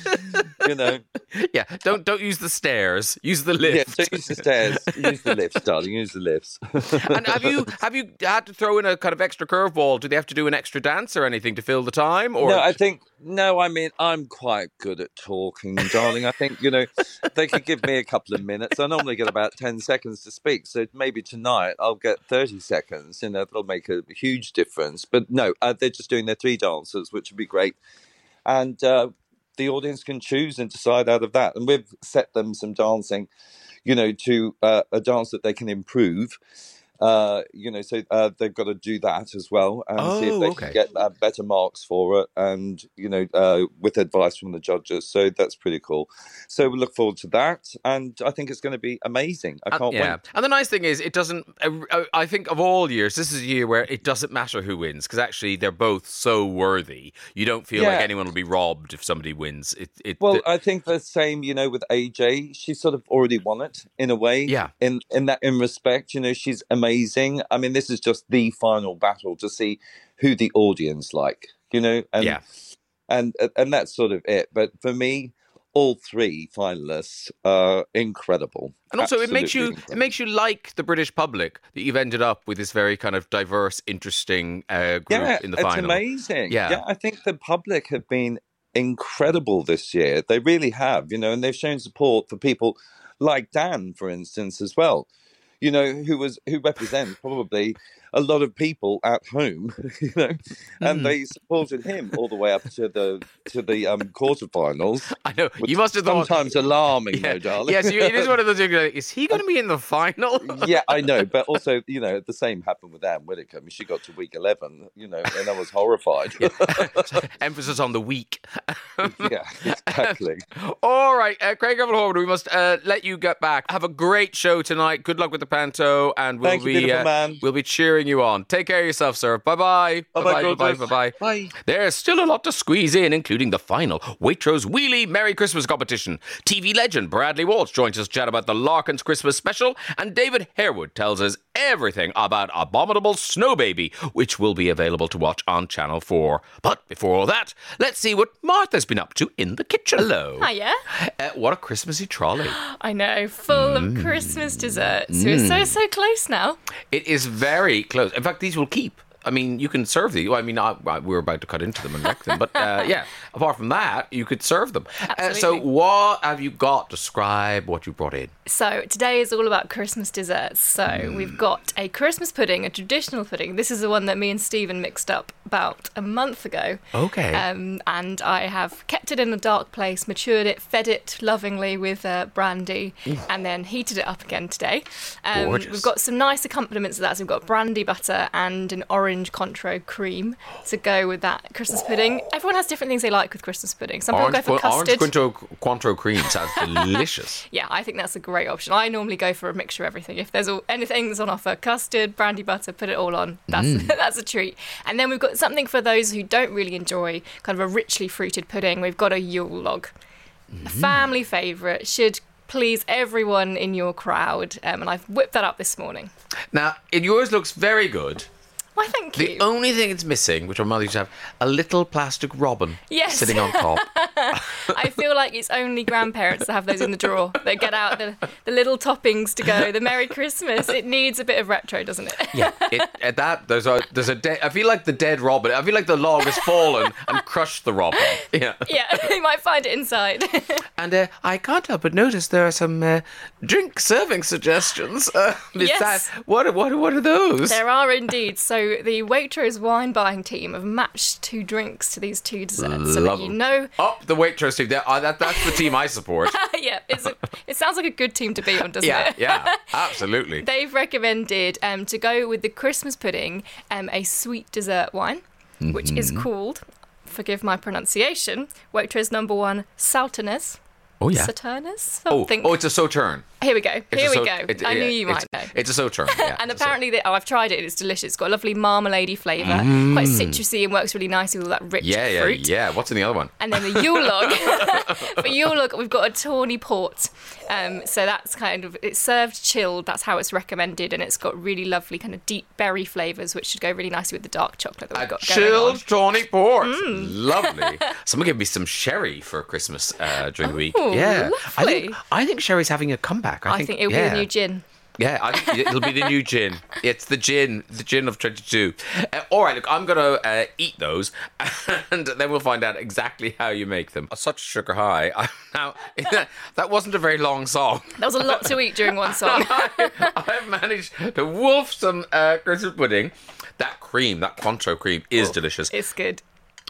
you know, yeah, don't don't use the stairs. Use the lift. yeah. Don't use the stairs. Use the lifts, darling. Use the lifts. and have you have you had to throw in a kind of extra curveball? Do they have to do an extra dance or anything to fill the time? Or No, I think no. I mean, I'm quite good at talking, darling. I think you know they could give me a couple of minutes. I normally get about ten seconds to speak, so maybe tonight I'll get thirty seconds. You know, that'll make a huge difference. But no, uh, they're just doing their three dances, which would be great, and uh, the audience can choose and decide out of that. And we've set them some dancing, you know, to uh, a dance that they can improve. Uh, you know, so uh, they've got to do that as well and see if Oh, they okay. can get uh, better marks for it, and you know, uh, with advice from the judges. So that's pretty cool. So we look forward to that, and I think it's going to be amazing. I And- can't yeah, wait. and the nice thing is, it doesn't. uh, uh, I think of all years, this is a year where it doesn't matter who wins because actually they're both so worthy. You don't feel like anyone will be robbed if somebody wins. It. it Well, the- I think the same, you know, with AJ, she sort of already won it in a way. Yeah. In in that in respect, you know, she's amazing. I mean, this is just the final battle to see who the audience like, you know, and Yeah. and and that's sort of it. But for me, all three finalists are incredible. and also, it makes you Absolutely it makes you like the British public that you've ended up with this very kind of diverse, interesting uh, group yeah, in the it's final. amazing. Yeah. I think the public have been incredible this year. They really have, you know, and they've shown support for people like Dan, for instance, as well. You know, who was who represents probably a lot of people at home, you know, and Hmm. they supported him all the way up to the to the um, quarterfinals. I know. You must have thought. sometimes alarming, though, darling. Yes, you, it is one of those. Like, is he going to be in the final? yeah, I know, but also, you know, the same happened with Ann Widdecombe. I mean, she got to week eleven, you know, and I was horrified. Emphasis on the week. yeah, exactly. All right, uh, Craig Revel Horwood, we must uh, let you get back. Have a great show tonight. Good luck with the panto, and we'll Thank be beautiful uh, we'll be cheering you on. Take care of yourself, sir. Bye bye. Bye bye. Bye bye. Bye. There's still a lot to squeeze in, including the final Waitrose Wheelie Merry Christmas competition. TV legend Bradley Walsh joins us to chat about the Larkins Christmas special, and David Harewood tells us everything about Abominable Snow Baby, which will be available to watch on Channel 4. But before all that, let's see what Martha's been up to in the kitchen. Hello. Hiya. Uh, what a Christmassy trolley. I know, full Mm. of Christmas desserts. We're so, so close now. It is very close. In fact, these will keep. I mean, you can serve these. I mean, I, I, we're about to cut into them and wreck them, but uh, yeah. Apart from that, you could serve them. Uh, so, what have you got? Describe what you brought in. So, today is all about Christmas desserts. So, Mm. we've got a Christmas pudding, a traditional pudding. This is the one that me and Stephen mixed up about a month ago. Okay. Um, and I have kept it in a dark place, matured it, fed it lovingly with uh, brandy, and then heated it up again today. Um, Gorgeous. We've got some nice accompaniments of that. So, we've got brandy butter and an orange Cointreau cream to go with that Christmas pudding. Everyone has different things they like with Christmas pudding. Some people go for Qu- orange custard. Cointreau, cream sounds delicious. Yeah, I think that's a great option. I normally go for a mixture of everything. If there's all, anything that's on offer, custard, brandy butter, put it all on. That's Mm. that's a treat. And then we've got something for those who don't really enjoy kind of a richly fruited pudding. We've got a Yule log, Mm. a family favourite. Should please everyone in your crowd. Um, and I've whipped that up this morning. now, it, yours looks very good. Why, thank The only thing it's missing, which our mother used to have, a little plastic robin Yes. sitting on top. I feel like it's only grandparents that have those in the drawer. They get out the, the little toppings to go. The Merry Christmas. It needs a bit of retro, doesn't it? Yeah, it, at that there's a there's a dead. I feel like the dead robin. I feel like the log has fallen and crushed the robin. Yeah, yeah, you might find it inside. and uh, I can't help but notice there are some uh, drink serving suggestions. Uh, Yes. that- what are- what what are those? There are indeed. So the Waitrose wine buying team have matched two drinks to these two desserts, so Love that you 'em. know. Up the Waitrose team. There- uh, that, that's the team I support. yeah, it's a, it sounds like a good team to be on, doesn't yeah, it? yeah, absolutely. They've recommended um, to go with the Christmas pudding um, a sweet dessert wine, which is Mm-hmm. called, forgive my pronunciation, Waitrose number one, Salterness. Oh yeah. Saturnus? Oh, oh, it's a sauterne. Here we go. It's Here we sau- go. it- I knew you might know. It's a sauterne. Yeah, and apparently, they, oh, I've tried it. It's delicious. It's got a lovely marmalade flavour, quite citrusy, and works really nicely with all that rich Mm. Yeah, yeah, fruit. yeah. What's in the other one? And then the Yule log. For Yule log, we've got a tawny port. Um, so that's kind of it's served chilled. That's how it's recommended, and it's got really lovely kind of deep berry flavours, which should go really nicely with the dark chocolate that we've A got going on. chilled tawny port. Mm. Lovely. Someone give me some sherry for Christmas uh, during the week. Oh, Yeah. I think. I think sherry's having a comeback. I, I think it'll yeah. be the new gin. Yeah, I it'll be the new gin. It's the gin, the gin of 22. Uh, all right, look, I'm going to uh, eat those and then we'll find out exactly how you make them. Such sugar high. I, now, that wasn't a very long song. That was a lot to eat during one song. I've managed to wolf some uh, Christmas pudding. That cream, that Cointreau cream, is delicious. it's good.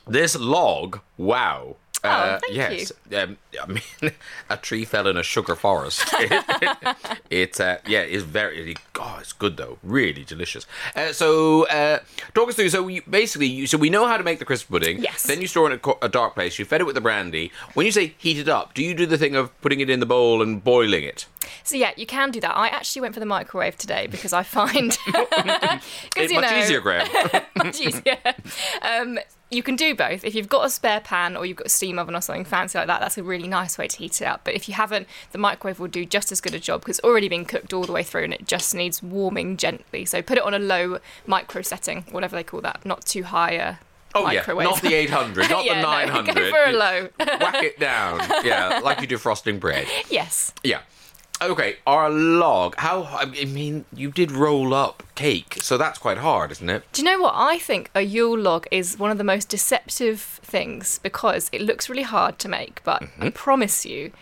This log, wow. Uh, thank yes, Um, I mean, a tree fell in a sugar forest. it's uh, yeah, it's very. Oh, it's good though. Really delicious. Uh, so, uh, talk us through. So, we, basically, you, so we know how to make the crisp pudding. Yes. Then you store it in a, a dark place. You fed it with the brandy. When you say heat it up, do you do the thing of putting it in the bowl and boiling it? So yeah, you can do that. I actually went for the microwave today because I find It's you much know, easier, Graham. much easier. Um, you can do both. If you've got a spare pan or you've got a steam oven or something fancy like that, that's a really nice way to heat it up. But if you haven't, the microwave will do just as good a job because it's already been cooked all the way through and it just needs warming gently. So put it on a low micro setting, whatever they call that, not too high a Oh microwave. yeah, not the 800, not Yeah, the no, 900. go for a low. Whack it down. Yeah, like you do frosting bread. yes. Yeah. Okay, our log. How? I mean, you did roll up cake, so that's quite hard, isn't it? Do you know what? I think a Yule log is one of the most deceptive things because it looks really hard to make, but I promise you,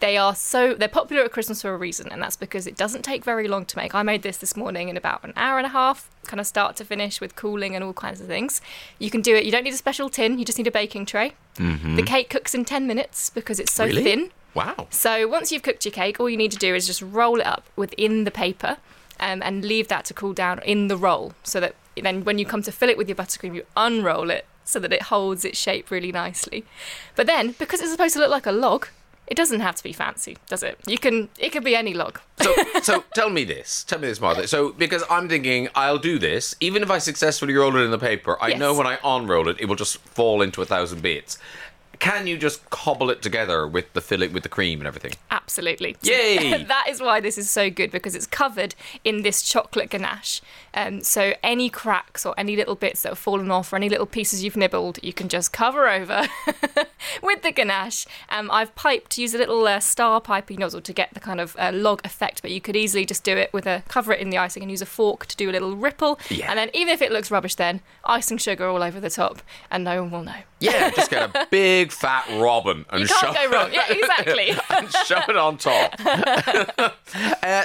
They are so they're popular at Christmas for a reason, and that's because it doesn't take very long to make. I made this this morning in about an hour and a half, kind of start to finish with cooling and all kinds of things. You can do it. You don't need a special tin. You just need a baking tray. The cake cooks in ten minutes because it's so Mm-hmm. Really? thin. Wow. So once you've cooked your cake, all you need to do is just roll it up within the paper um, and leave that to cool down in the roll so that then when you come to fill it with your buttercream, you unroll it so that it holds its shape really nicely. But then, because it's supposed to look like a log, it doesn't have to be fancy, does it? You can it could be any log. So, so tell me this. Tell me this, Martha. So, because I'm thinking I'll do this, even if I successfully roll it in the paper, I Yes. know when I unroll it, it will just fall into a thousand bits. Can you just cobble it together with the filling, with the cream and everything? Absolutely. Yay! that is why this is so good because it's covered in this chocolate ganache. Um, so any cracks or any little bits that have fallen off or any little pieces you've nibbled, you can just cover over with the ganache. Um, I've piped, use a little uh, star piping nozzle to get the kind of uh, log effect, but you could easily just do it with a cover it in the icing and use a fork to do a little ripple. Yeah. And then even if it looks rubbish, then icing sugar all over the top, and no one will know. Yeah, just get a big fat robin and You shove can't go wrong. Yeah, exactly. and shove it on top. uh,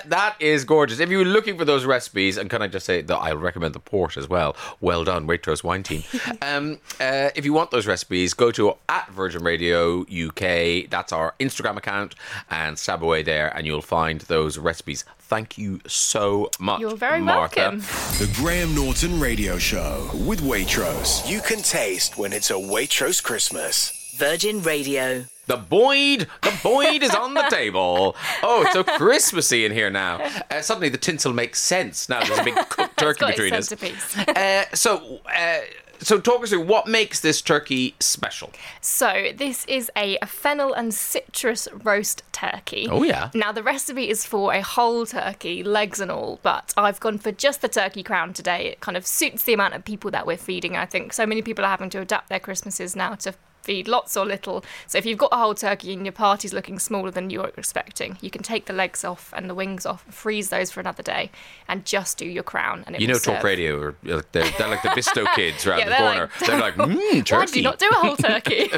that is gorgeous. If you were looking for those recipes, and can I just say that I recommend the port as well. Well done, Waitrose Wine Team. um, uh, if you want those recipes, go to at Virgin Radio UK. That's our Instagram account, and stab away there, and you'll find those recipes. Thank you so much. You're very Martha. welcome. The Graham Norton Radio Show with Waitrose. You can taste when it's a Waitrose Christmas. Virgin Radio. The Boyd, the Boyd is on the table. Oh, it's so Christmassy in here now. Uh, suddenly the tinsel makes sense. Now there's a big cooked turkey got its between us. Uh, so, uh, so talk us through what makes this turkey special. So this is a fennel and citrus roast turkey. Oh, yeah. Now the recipe is for a whole turkey, legs and all, but I've gone for just the turkey crown today. It kind of suits the amount of people that we're feeding. I think so many people are having to adapt their Christmases now to feed lots or little. So if you've got a whole turkey and your party's looking smaller than you're expecting, you can take the legs off and the wings off, freeze those for another day, and just do your crown. And You know, Talk. Radio, or, uh, they're, they're like the Bisto kids around Yeah, the corner. like- they're like, mmm, turkey. Why did you not do a whole turkey?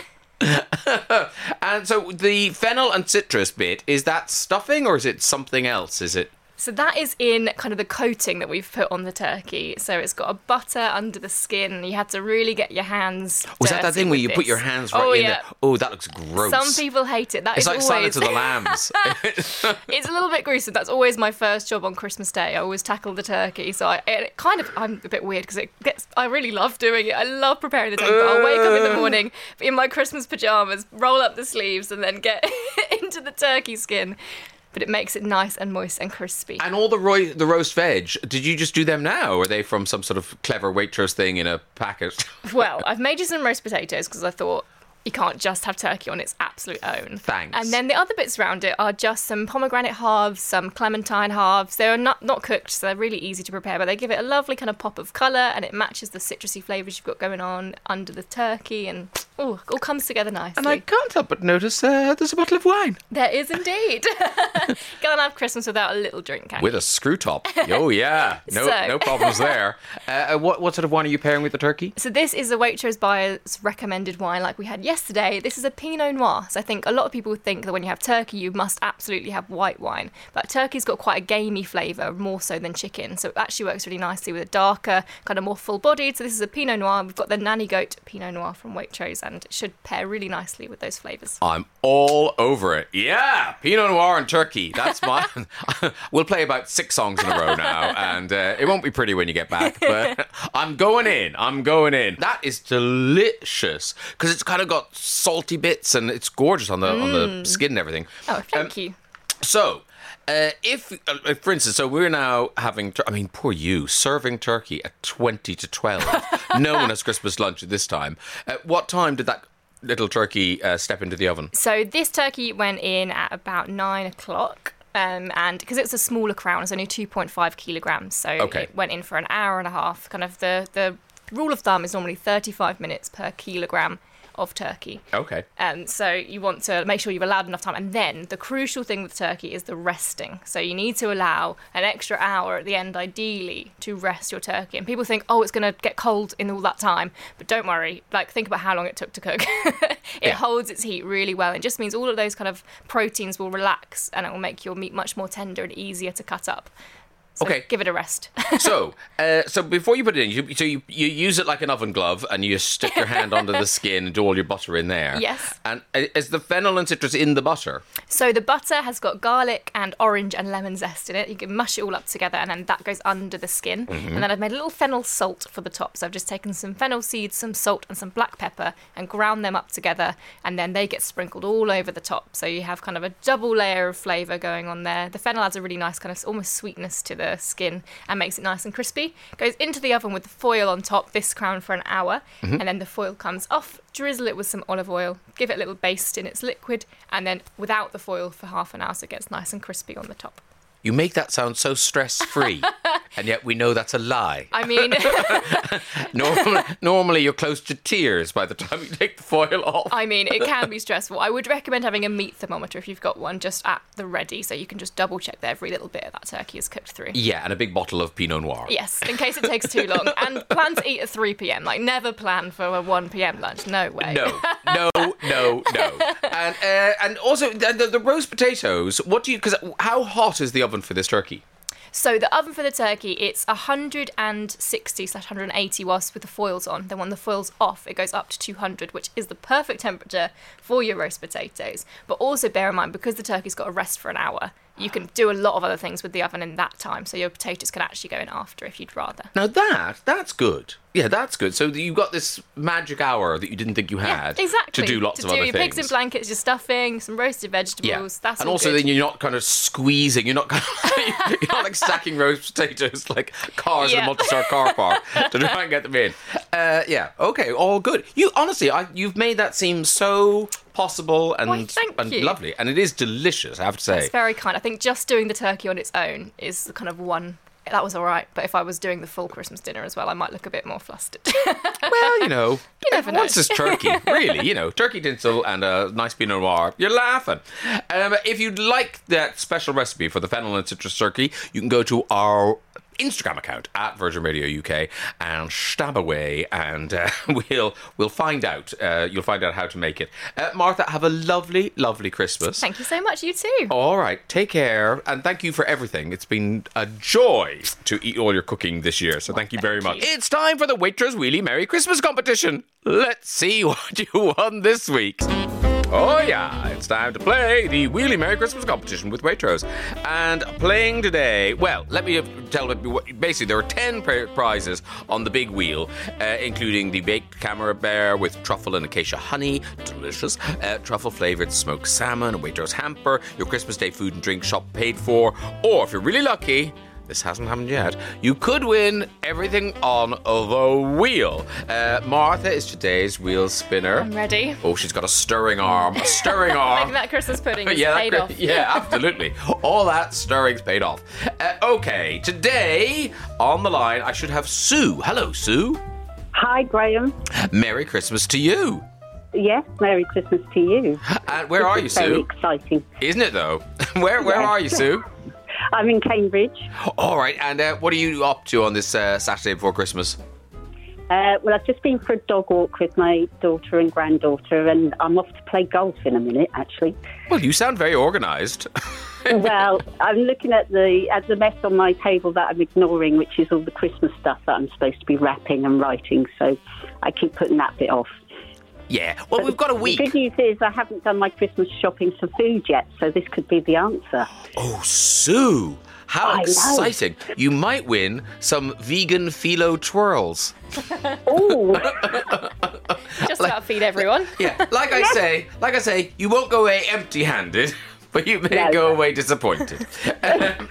And so the fennel and citrus bit, is that stuffing or is it something else? Is it? So that is in kind of the coating that we've put on the turkey. So it's got a butter under the skin. You had to really get your hands. Oh, Was that that thing where you put your hands right oh, in yeah. there? Oh, that looks gross. Some people hate it. That It's is like always. Silence of the Lambs. it's a little bit gruesome. That's always my first job on Christmas Day. I always tackle the turkey. So I it kind of I'm a bit weird because it gets. I really love doing it. I love preparing the turkey. But I'll wake up in the morning in my Christmas pajamas, roll up the sleeves, and then get into the turkey skin. But it makes it nice and moist and crispy. And all the ro- the roast veg, did you just do them now? Or are they from some sort of clever Waitrose thing in a packet? Well, I've made you some roast potatoes because I thought you can't just have turkey on its absolute own. Thanks. And then the other bits around it are just some pomegranate halves, some clementine halves. They're not not cooked, so they're really easy to prepare, but they give it a lovely kind of pop of colour and it matches the citrusy flavours you've got going on under the turkey and oh, all comes together nicely. and I can't help but notice uh, there's a bottle of wine There is indeed. Can't have Christmas without a little drink, can with you? a screw top. Oh yeah, no So- no problems there. Uh, uh, what what sort of wine are you pairing with the turkey? So this is a Waitrose buyer's recommended wine like we had yesterday. Today, this is a Pinot Noir. So I think a lot of people think that when you have turkey, you must absolutely have white wine. But turkey's got quite a gamey flavour, more so than chicken. So it actually works really nicely with a darker, kind of more full-bodied. So this is a Pinot Noir. We've got the Nanny Goat Pinot Noir from Waitrose and it should pair really nicely with those flavours. I'm all over it. Yeah, Pinot Noir and turkey. That's my. we'll play about six songs in a row now, and uh, it won't be pretty when you get back. But I'm going in. I'm going in. That is delicious because it's kind of got salty bits and it's gorgeous on the on the skin and everything. Oh, thank Um, you. So, uh, if, uh, for instance, so we're now having, tur- I mean, poor you, serving turkey at 20 to 12. no one has Christmas lunch at this time. At what time did that little turkey uh, step into the oven? So this turkey went in at about nine o'clock. Um, and because it's a smaller crown, it's only 2.5 kilograms, so Okay. it went in for an hour and a half. Kind of the the rule of thumb is normally 35 minutes per kilogram of turkey. Okay. Um, so you want to make sure you've allowed enough time. And then the crucial thing with turkey is the resting. So you need to allow an extra hour at the end, ideally, to rest your turkey. And people think, oh, it's going to get cold in all that time. But don't worry. Like, think about how long it took to cook. it Yeah. holds its heat really well. It just means all of those kind of proteins will relax and it will make your meat much more tender and easier to cut up. So Okay. give it a rest. so, uh, so before you put it in, you, so you, you use it like an oven glove, and you stick your hand under the skin and do all your butter in there. Yes. And uh, is the fennel and citrus in the butter? So the butter has got garlic and orange and lemon zest in it. You can mush it all up together, and then that goes under the skin. Mm-hmm. And then I've made a little fennel salt for the top. So I've just taken some fennel seeds, some salt, and some black pepper, and ground them up together. And then they get sprinkled all over the top. So you have kind of a double layer of flavour going on there. The fennel adds a really nice kind of almost sweetness to the skin and makes it nice and crispy. Goes into the oven with the foil on top, this crown for an hour, Mm-hmm. and then the foil comes off. Drizzle it with some olive oil, give it a little baste in its liquid, and then without the foil for half an hour so it gets nice and crispy on the top. You make that sound so stress free, and yet we know that's a lie. I mean, Normally, normally you're close to tears by the time you take the foil off. I mean, it can be stressful. I would recommend having a meat thermometer if you've got one just at the ready, so you can just double check that every little bit of that turkey is cooked through. yeah, and a big bottle of Pinot Noir. Yes, in case it takes too long. And plan to eat at 3 pm. Like, never plan for a 1 pm lunch. No way. No, no, no, no. And uh, and also the, the, the roast potatoes. What do you? Because how hot is the oven for this turkey? So the oven for the turkey, it's 160 slash 180 whilst with the foils on. Then when the foils off, it goes up to 200, which is the perfect temperature for your roast potatoes. But also bear in mind, because the turkey's got to rest for an hour, you can do a lot of other things with the oven in that time. So your potatoes can actually go in after if you'd rather. Now that that's good. Yeah, that's good. So you've got this magic hour that you didn't think you had exactly. to do lots of other things. to of do other your things. pigs in blankets, your stuffing, some roasted vegetables. That's and also good. then you're not kind of squeezing. You're not kind of, you're not like stacking roast potatoes like cars in a multi-star car park to try and get them in. Uh, yeah, okay, all good. You honestly, I, you've made that seem so possible and Why, and you. lovely, and it is delicious. I have to say. It's very kind. I think just doing the turkey on its own is the kind of one. That was all right, but if I was doing the full Christmas dinner as well, I might look a bit more flustered. Well, you know, You never know. once it's turkey, really, you know, turkey tinsel and a nice Pinot Noir, you're laughing. Um, if you'd like that special recipe for the fennel and citrus turkey, you can go to our Instagram account at Virgin Radio UK and stab away, and uh, we'll we'll find out. Uh, you'll find out how to make it. Uh, Martha, have a lovely, lovely Christmas. Thank you so much. You too. All right, take care, and thank you for everything. It's been a joy to eat all your cooking this year, so thank you very much. you. It's time for the Waitrose Wheelie Merry Christmas competition. Let's see what you won this week. Oh yeah, it's time to play the Wheelie Merry Christmas competition with Waitrose. And playing today, well, let me tell you, basically there are 10 prizes on the big wheel, uh, including the baked Camembert with truffle and acacia honey, delicious, uh, truffle flavored smoked salmon, a Waitrose hamper, your Christmas Day food and drink shop paid for, or if you're really lucky, this hasn't happened yet. You could win everything on the wheel. Uh, Martha is today's wheel spinner. I'm ready. Oh, she's got a stirring arm. A stirring arm. Making that Christmas pudding is yeah, that paid cri- off. yeah, absolutely. All that stirring's paid off. Uh, okay, today on the line, I should have Sue. Hello, Sue. Hi, Graham. Merry Christmas to you. Yes, Merry Christmas to you. And where are you, It's very Sue? exciting. Isn't it though? where Where Yes. are you, Sue? I'm in Cambridge. All right. And uh, what are you up to on this uh, Saturday before Christmas? Uh, well, I've just been for a dog walk with my daughter and granddaughter, and I'm off to play golf in a minute, actually. Well, you sound very organised. well, I'm looking at the at the mess on my table that I'm ignoring, which is all the Christmas stuff that I'm supposed to be wrapping and writing. So I keep putting that bit off. Yeah. Well, we've got a The week. good news is I haven't done my Christmas shopping for food yet, so this could be the answer. Oh, Sue. How I know. exciting. You might win some vegan phyllo twirls. Oh, Just about feed everyone. Yeah, like I say, like I say, you won't go away empty-handed, but you may No. go away disappointed. Um,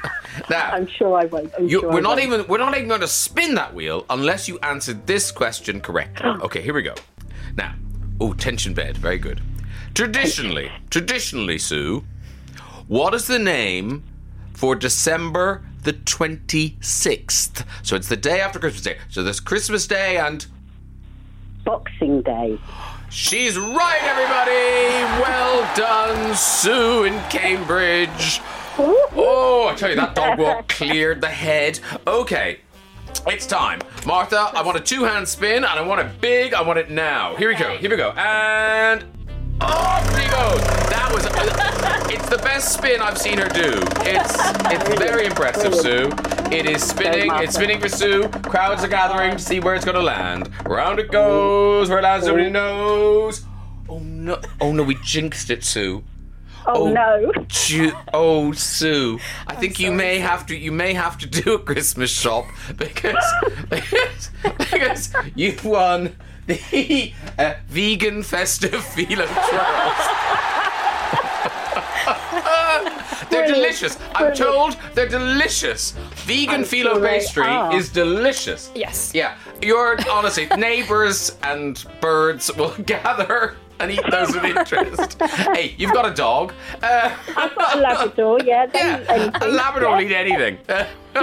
now, I'm sure I won't. You, sure we're I not won't. even we're not even going to spin that wheel unless you answered this question correctly. Okay, here we go. Now, oh, tension bed, very good. Traditionally, traditionally, Sue, what is the name for December the twenty sixth? So it's the day after Christmas Day. So there's Christmas Day and Boxing Day. She's right, everybody. Well done, Sue in Cambridge. Oh, I tell you, that dog walk cleared the head. Okay. It's time. Martha, I want a two hand spin and I want it big. I want it now. Here we go. Here we go. And off she goes. That was. it's the best spin I've seen her do. It's it's very impressive, Sue. It is spinning. It's spinning for Sue. Crowds are gathering to see where it's going to land. Round it goes. Where it lands, nobody oh. knows. Oh no! Oh no! We jinxed it, Sue. Oh, no. Ju- oh, Sue. I think you may have to. You may have to do a Christmas shop because because, because you won the uh, vegan festive phyllo twirls. they're delicious. I'm told they're delicious. Vegan sure pastry is delicious. Yes. Yeah, your honestly neighbors and birds will gather and eat those with interest. hey, you've got a dog. Uh, I've got a Labrador, yeah. Yeah, a Labrador will yeah. eat anything.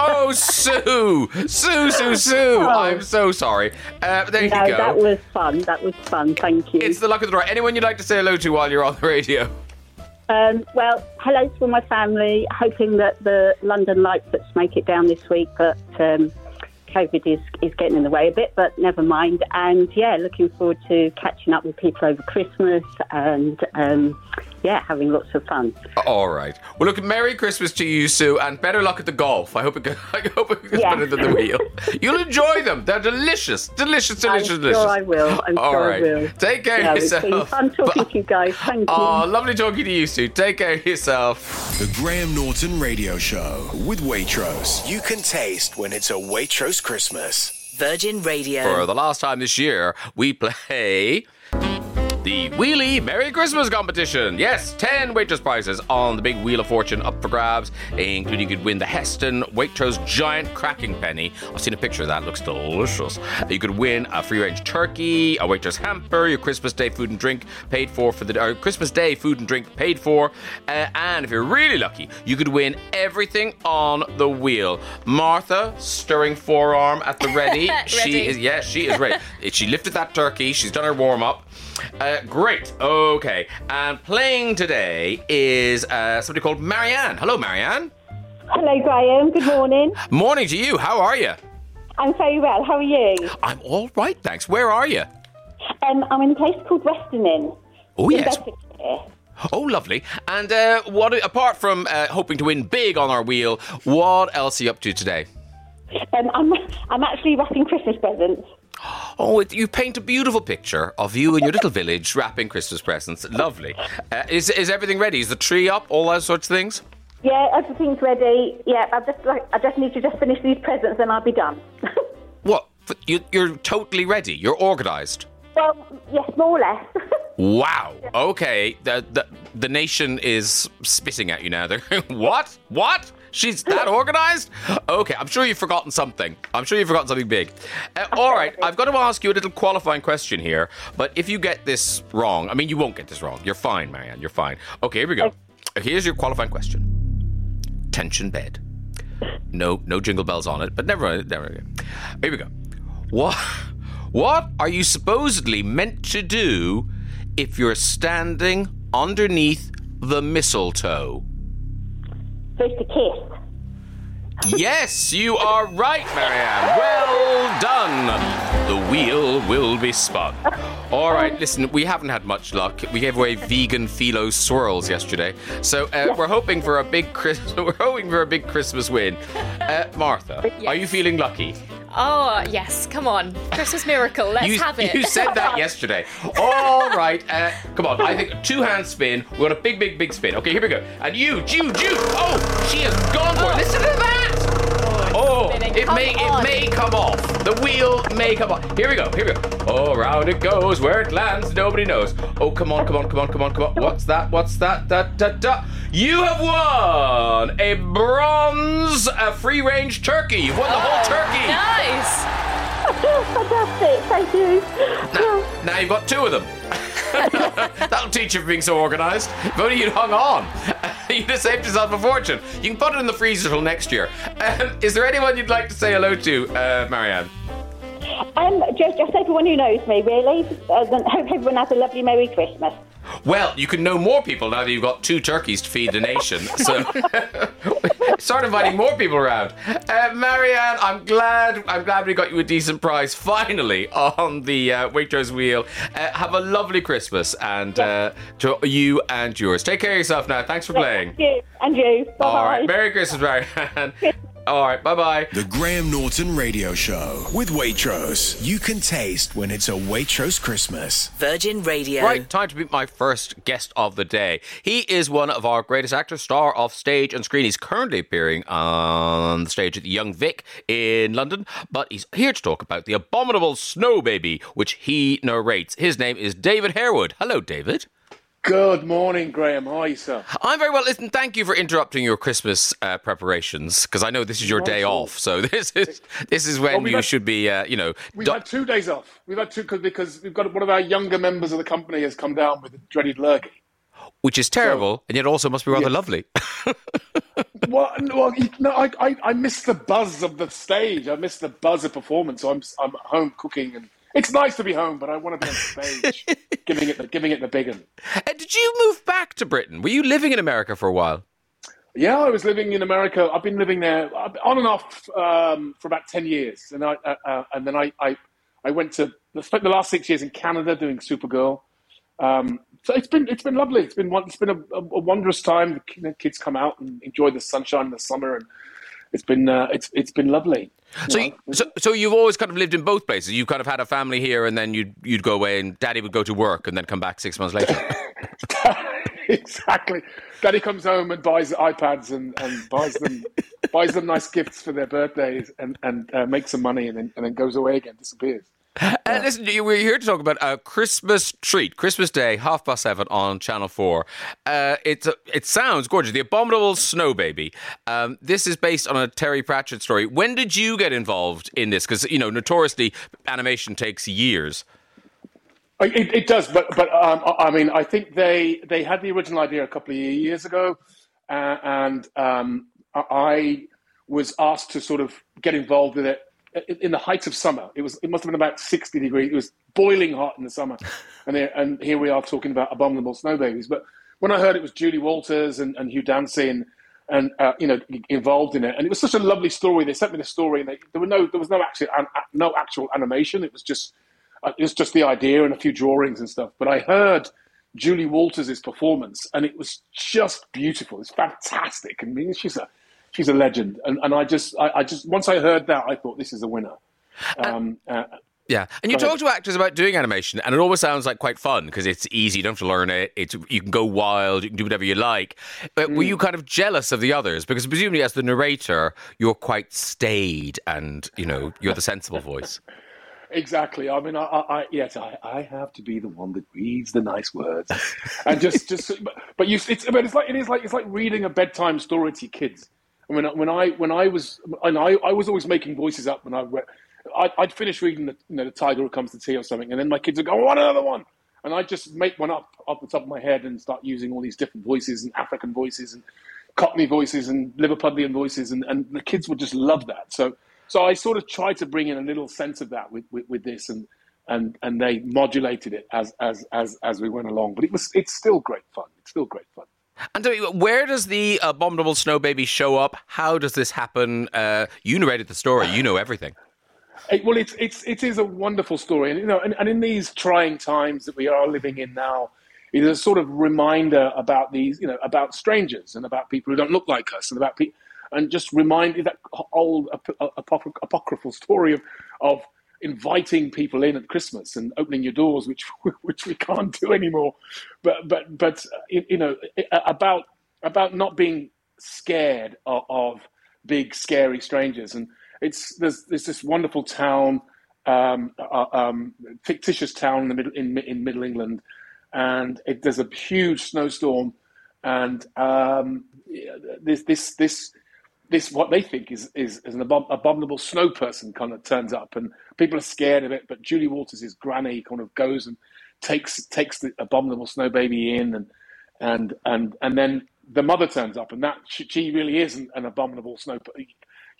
oh, Sue, Sue, Sue, Sue! I'm so sorry. Uh, there Oh. No, you go. that was fun. That was fun. Thank you. It's the luck of the draw. Anyone you'd like to say hello to while you're on the radio? Um, well, hello to all my family. Hoping that the London Lightfoots make it down this week, but um, COVID is, is getting in the way a bit, but never mind. And yeah, looking forward to catching up with people over Christmas and um, yeah, having lots of fun. All right. Well, look, Merry Christmas to you, Sue, and better luck at the golf. I hope it, go- I hope it goes Yeah. better than the wheel. You'll enjoy them. They're delicious, delicious, I'm delicious, sure delicious. I will. I'm All sure right. I will. Take care No, of it's been yourself. fun talking Bye. to you guys. Thank you. Oh, lovely talking to you, Sue. Take care of yourself. The Graham Norton Radio Show with Waitrose. You can taste when it's a Waitrose Christmas. Virgin Radio. For the last time this year, we play the Wheelie Merry Christmas competition. Yes, 10 Waitrose prizes on the big Wheel of Fortune up for grabs, including you could win the Heston Waitrose Giant Cracking Penny. I've seen a picture of that, looks delicious. You could win a free range turkey, a Waitrose hamper, your Christmas Day food and drink paid for for the or Christmas Day food and drink paid for, uh, and if you're really lucky, you could win everything on the wheel. Martha, stirring forearm at the ready. She Ready. is yeah, she is ready. she lifted that turkey. She's done her warm up. Uh, great. Okay. And playing today is uh, somebody called Marianne. Hello, Marianne. Hello, Graham. Good morning. Morning to you. How are you? I'm very well. How are you? I'm all right, thanks. Where are you? Um, I'm in a place called Weston Inn. Oh yes. Oh, lovely. And uh, what? Apart from uh, hoping to win big on our wheel, what else are you up to today? Um, I'm, I'm actually wrapping Christmas presents. Oh, it, you paint a beautiful picture of you in your little village wrapping Christmas presents. Lovely. Uh, is is everything ready? Is the tree up? All those sorts of things? Yeah, everything's ready. Yeah, I just like I just need to just finish these presents and I'll be done. What? You, you're totally ready. You're organised. well, yes, more or less. Wow. Okay. The, the the nation is spitting at you now. They're what? What? She's that organized? Okay, I'm sure you've forgotten something. I'm sure you've forgotten something big. Uh, all right, I've got to ask you a little qualifying question here. But if you get this wrong, I mean, you won't get this wrong. You're fine, Marianne. You're fine. Okay, here we go. Here's your qualifying question. Tension bed. No, no jingle bells on it. But never mind. Never mind. Here we go. What? What are you supposedly meant to do if you're standing underneath the mistletoe? Supposed to kiss. Yes, you are right, Marianne. Well done. The wheel will be spun. All right, listen, we haven't had much luck. We gave away vegan phyllo swirls yesterday, so uh, we're hoping for a big Chris- we're hoping for a big Christmas win. Uh, Martha, are you feeling lucky? Oh, yes. Come on. Christmas miracle. Let's you, have it. you said that yesterday. All right, uh, come on. I think a two-hand spin. We want a big, big, big spin. Okay, here we go. And you, Jude, Jude. Oh, she has gone for it. Listen to that. Oh, it Come may, it may come off. The wheel may come off. Here we go. Here we go. Oh, round it goes. Where it lands, nobody knows. Oh, come on, come on, come on, come on, come on. What's that? What's that? Da da da. You have won a bronze, a free-range turkey. You've won the whole turkey. Nice. Fantastic. Thank you. Now, now you've got two of them. That'll teach you for being so organised. If only you'd hung on, you'd have saved yourself a fortune. You can put it in the freezer till next year. Um, is there anyone you'd like to say hello to, uh, Marianne? Um, just, just everyone who knows me, really. Uh, hope everyone has a lovely Merry Christmas. Well, you can know more people now that you've got two turkeys to feed the nation. So start inviting more people around. Uh, Marianne, I'm glad I'm glad we got you a decent prize finally on the uh, Waitrose wheel. Uh, have a lovely Christmas and uh, to you and yours. Take care of yourself now. Thanks for playing. Thank you. And you. Bye-bye. All right, Merry Christmas, Marianne. All right, bye bye. The Graham Norton Radio Show with Waitrose. You can taste when it's a Waitrose Christmas. Virgin Radio. Right, time to meet my first guest of the day. He is one of our greatest actors, star of stage and screen. He's currently appearing on the stage at the Young Vic in London, but he's here to talk about the abominable Snow Baby, which he narrates. His name is David Harewood. Hello, David. Good morning, Graham. How are you, sir? I'm very well. Listen, thank you for interrupting your Christmas uh, preparations because I know this is your day off. So this is this is when Well, you had- should be, uh, you know, We've do- had two days off. We've had two cause, because we've got one of our younger members of the company has come down with a dreaded lurgy. which is terrible, and yet also must be rather lovely. Well, well no, I, I, I miss the buzz of the stage. I miss the buzz of performance. So I'm, I'm at home cooking, and it's nice to be home, but I want to be on stage, giving it, the, giving it the big one. Uh, did you move back to Britain? Were you living in America for a while? Yeah, I was living in America. I've been living there on and off um, for about ten years, and I uh, uh, and then I, I I went to I spent the last six years in Canada doing Supergirl. Um, so it's been it's been lovely. It's been it's been a, a, a wondrous time. The the kids come out and enjoy the sunshine in the summer, and it's been uh, it's it's been lovely. So, You so, so you've always kind of lived in both places. You kind of had a family here, and then you'd you'd go away, and Daddy would go to work, and then come back six months later. exactly. Daddy comes home and buys iPads and, and buys them buys them nice gifts for their birthdays and and uh, makes some money and then and then goes away again, disappears. Uh, listen, we're here to talk about a Christmas treat, Christmas Day, half past seven on Channel Four. Uh, it's a, it sounds gorgeous. The Abominable Snow Baby. Um, this is based on a Terry Pratchett story. When did you get involved in this? Because you know, notoriously, animation takes years. It, it does, but but um, I mean, I think they they had the original idea a couple of years ago, uh, and um, I was asked to sort of get involved with it in- the height of summer. It was it must have been about sixty degrees. It was boiling hot in the summer, and and here we are talking about abominable snow babies. But when I heard it was Julie Walters and, and Hugh Dancy and and uh, you know involved in it, and it was such a lovely story. They sent me the story, and they, there were no there was no actual no actual animation. It was just uh, it was just the idea and a few drawings and stuff. But I heard Julie Walters' performance, and it was just beautiful. It's fantastic. I mean, she's a she's a legend. And, and I just I, I just once I heard that, I thought this is a winner. Um, uh, Yeah, and you talk to actors about doing animation, and it always sounds like quite fun because it's easy. You don't have to learn it. It's you can go wild. You can do whatever you like. But were you kind of jealous of the others because presumably, as the narrator, you're quite staid, and you know you're the sensible voice. Exactly. I mean, I, I, I yes, I, I have to be the one that reads the nice words, and just, just, but, but you, it's, but it's like it is like it's like reading a bedtime story to your kids. And when, I- when I, when I was, and I, I was always making voices up when I. I'd, I'd finish reading the, you know, the Tiger Comes to Tea or something, and then my kids would go, "I want another one," and I'd just make one up off the top of my head and start using all these different voices and African voices and Cockney voices and Liverpudlian voices, and, and the kids would just love that. So, so I sort of tried to bring in a little sense of that with, with, with this, and and and they modulated it as as as as we went along. But it was it's still great fun. It's still great fun. And where does the abominable snow baby show up? How does this happen? Uh, you narrated the story. You know everything. It, well, it's it's it is a wonderful story, and you know, and, and in these trying times that we are living in now, it is a sort of reminder about these, you know, about strangers and about people who don't look like us, and about people, and just remind that old ap- apocry- apocryphal story of of inviting people in at Christmas and opening your doors, which which we can't do anymore, but but but you you know about about not being scared of, of big scary strangers. And it's there's there's this wonderful town, um, uh, um, fictitious town in the middle in, in Middle England, and it, there's a huge snowstorm, and um, this this this this what they think is is, is an abom- abominable snow person kind of turns up, and people are scared of it. But Julie Walters' granny kind of goes and takes takes the abominable snow baby in, and and and and then the mother turns up, and that she, she really isn't an abominable snow.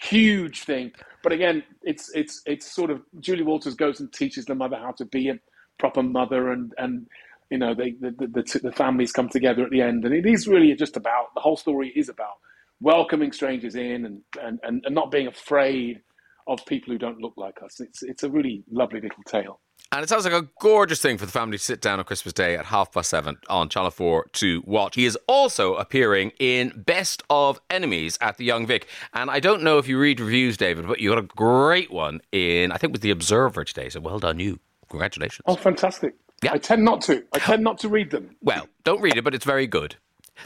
huge thing. But again, it's it's it's sort of Julie Walters goes and teaches the mother how to be a proper mother, and and you know they the the, the, the families come together at the end, and it is really just about the whole story is about welcoming strangers in and and, and, and not being afraid of people who don't look like us. It's it's a really lovely little tale. And it sounds like a gorgeous thing for the family to sit down on Christmas Day at half past seven on Channel 4 to watch. He is also appearing in Best of Enemies at the Young Vic. And I don't know if you read reviews, David, but you got a great one in, I think, with The Observer today. So well done, you. Congratulations. Oh, fantastic. Yeah. I tend not to. I tend not to read them. Well, don't read it, but it's very good.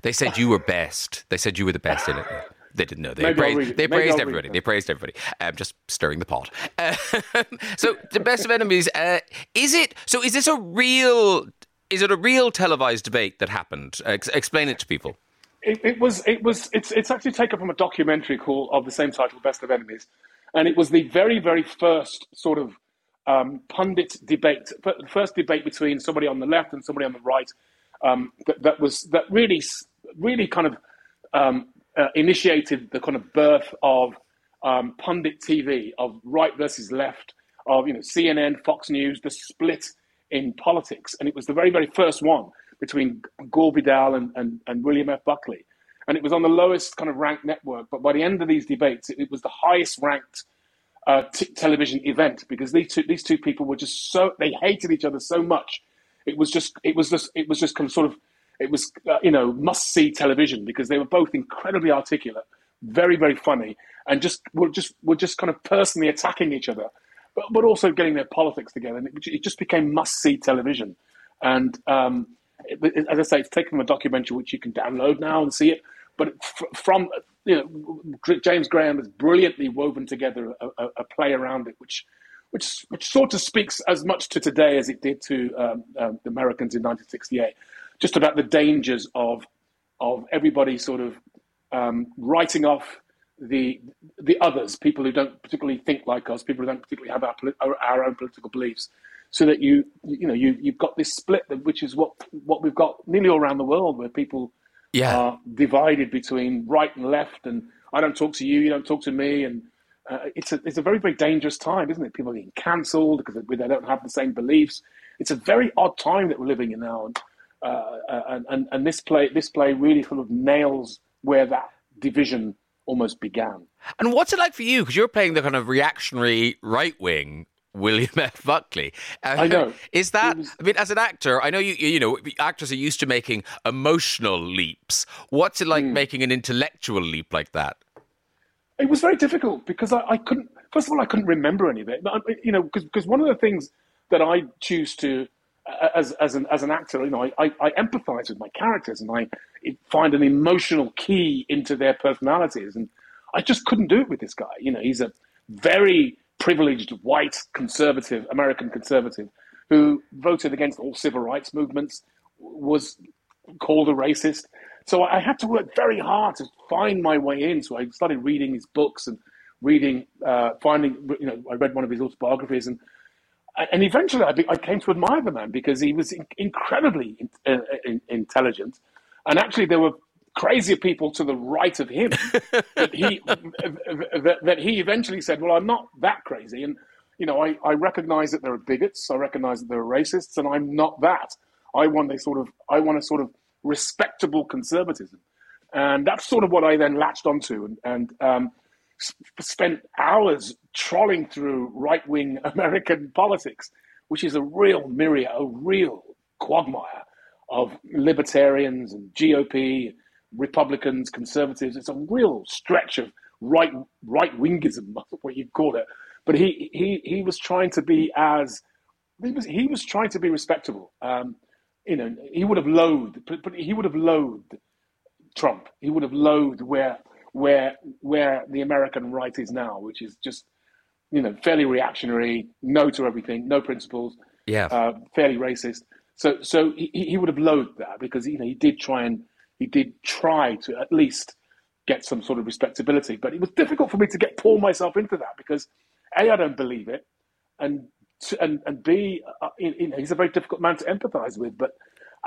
They said you were best. They said you were the best in it. They didn't know. They Maybe praised, they praised everybody. They praised everybody. Um, just stirring the pot. Uh, so the best of enemies. Uh, is it? So is this a real? Is it a real televised debate that happened? Ex- explain it to people. It, it was. It was. It's. It's actually taken from a documentary called of the same title, Best of Enemies, and it was the very, very first sort of um, pundit debate, first debate between somebody on the left and somebody on the right. Um, that, that was that really, really kind of um, uh, initiated the kind of birth of um, pundit TV, of right versus left, of you know CNN, Fox News, the split in politics, and it was the very, very first one between Gore Vidal and, and, and William F. Buckley, and it was on the lowest kind of ranked network. But by the end of these debates, it, it was the highest ranked uh, t- television event because these two these two people were just so they hated each other so much. It was just it was just it was just kind of sort of it was uh, you know must see television because they were both incredibly articulate, very very funny, and just were just were just kind of personally attacking each other, but but also getting their politics together. And it, it just became must see television. And um, it, as I say, it's taken from a documentary which you can download now and see it. But from you know, James Graham has brilliantly woven together a, a, a play around it, which which which sort of speaks as much to today as it did to um, um, the Americans in 1968, just about the dangers of of everybody sort of um, writing off the the others, people who don't particularly think like us, people who don't particularly have our, our, our own political beliefs, so that you you know you you've got this split, that- which is what what we've got nearly all around the world, where people Yeah. are divided between right and left, and I don't talk to you, you don't talk to me, and uh, it's a it's a very very dangerous time, isn't it? People are getting cancelled because they don't have the same beliefs. It's a very odd time that we're living in now, and uh, and, and and this play this play really sort of nails where that division almost began. And what's it like for you? Because you're playing the kind of reactionary right wing William F. Buckley. Uh, I know. Is that? I mean, as an actor, I know you. You know, actors are used to making emotional leaps. What's it like Hmm. making an intellectual leap like that? It was very difficult because I, I couldn't. First of all, I couldn't remember any of it. You know, because one of the things that I choose to, as as an as an actor, you know, I, I, I empathise with my characters and I find an emotional key into their personalities, and I just couldn't do it with this guy. You know, he's a very privileged white conservative American conservative who voted against all civil rights movements, was called a racist. So I had to work very hard to find my way in. So I started reading his books and reading, uh, finding, you know, I read one of his autobiographies and and eventually I, be, I came to admire the man because he was in, incredibly in, uh, in, intelligent. And actually there were crazier people to the right of him that he that, that he eventually said, well, I'm not that crazy. And, you know, I, I recognize that there are bigots. I recognize that there are racists and I'm not that. I want a sort of, I want a sort of respectable conservatism. And that's sort of what I then latched onto and, and um, spent hours trolling through right wing American politics, which is a real myriad, a real quagmire of libertarians and GOP, Republicans, conservatives. It's a real stretch of right right wingism, what you call it. But he, he he was trying to be as he was he was trying to be respectable. Um, you know, he would have loathed, but, but he would have loathed Trump. He would have loathed where where where the American right is now, which is just you know fairly reactionary, no to everything, no principles, Yeah. uh, fairly racist. So so he, he would have loathed that because you know he did try and he did try to at least get some sort of respectability, but it was difficult for me to get pull myself into that because a I don't believe it, and to, and and b uh, you know, he's a very difficult man to empathise with. But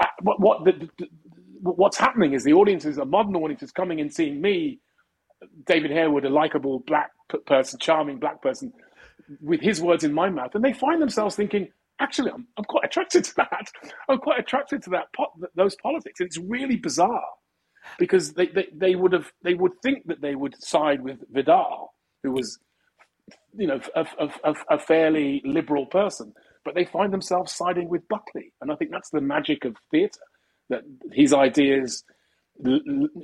uh, what what the, the, what's happening is the audiences, a modern audience, is coming and seeing me David Harewood, a likable black person, charming black person, with his words in my mouth, and they find themselves thinking, actually, I'm, I'm quite attracted to that. I'm quite attracted to that po- those politics, and it's really bizarre because they, they, they would have they would think that they would side with Vidal, who was you know a, a, a, a fairly liberal person, but they find themselves siding with Buckley, and I think that's the magic of theatre that his ideas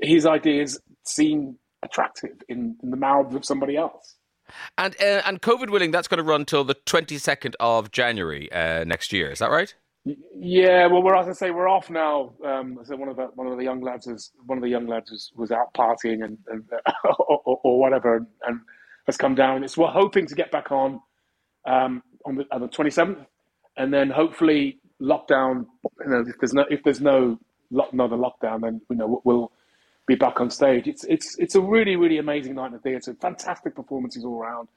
his ideas seem attractive in, in the mouths of somebody else. And uh, and COVID willing, that's going to run till the twenty second of January uh, next year. Is that right? Yeah, well, we're as I say, we're off now. Um, so one of the one of the young lads is one of the young lads was, was out partying and, and or, or, or, whatever, and has come down. It's we're hoping to get back on um, on the on the twenty seventh, and then hopefully lockdown. You know, if there's no if there's no lock, another lockdown, then you know we'll be back on stage. It's it's it's a really really amazing night in the theatre. Fantastic performances all around.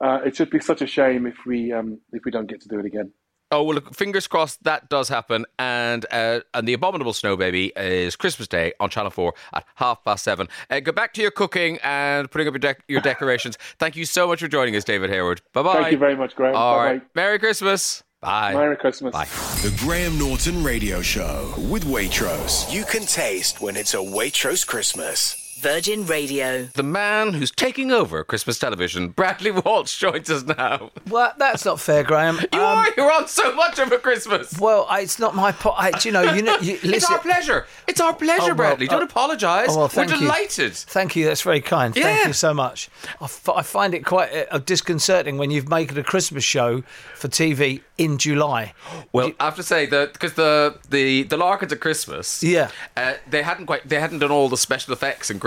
Uh, it should be such a shame if we um, if we don't get to do it again. Oh well, look, fingers crossed that does happen. And uh, and the abominable snow baby is Christmas Day on Channel Four at half past seven. Uh, go back to your cooking and putting up your, dec- your decorations. Thank you so much for joining us, David Harewood. Bye bye. Thank you very much, Graham. All right. Bye-bye. Merry Christmas. Bye. Merry Christmas. Bye. The Graham Norton Radio Show with Waitrose. You can taste when it's a Waitrose Christmas. Virgin Radio. The man who's taking over Christmas television, Bradley Walsh, joins us now. Well, that's not fair, Graham. You are. You're on so much of a Christmas. Well, I, it's not my. Po- I, you know, you know. You, listen, It's our pleasure. It's our pleasure, Oh, well, Bradley. Don't uh, apologise. Oh, well, thank We're you. delighted. Thank you. That's very kind. Yeah. Thank you so much. I, f- I find it quite uh, disconcerting when you've made a Christmas show for TV in July. Well, I have to say that because the the the Larkins at Christmas, Yeah. uh, they hadn't quite they hadn't done all the special effects and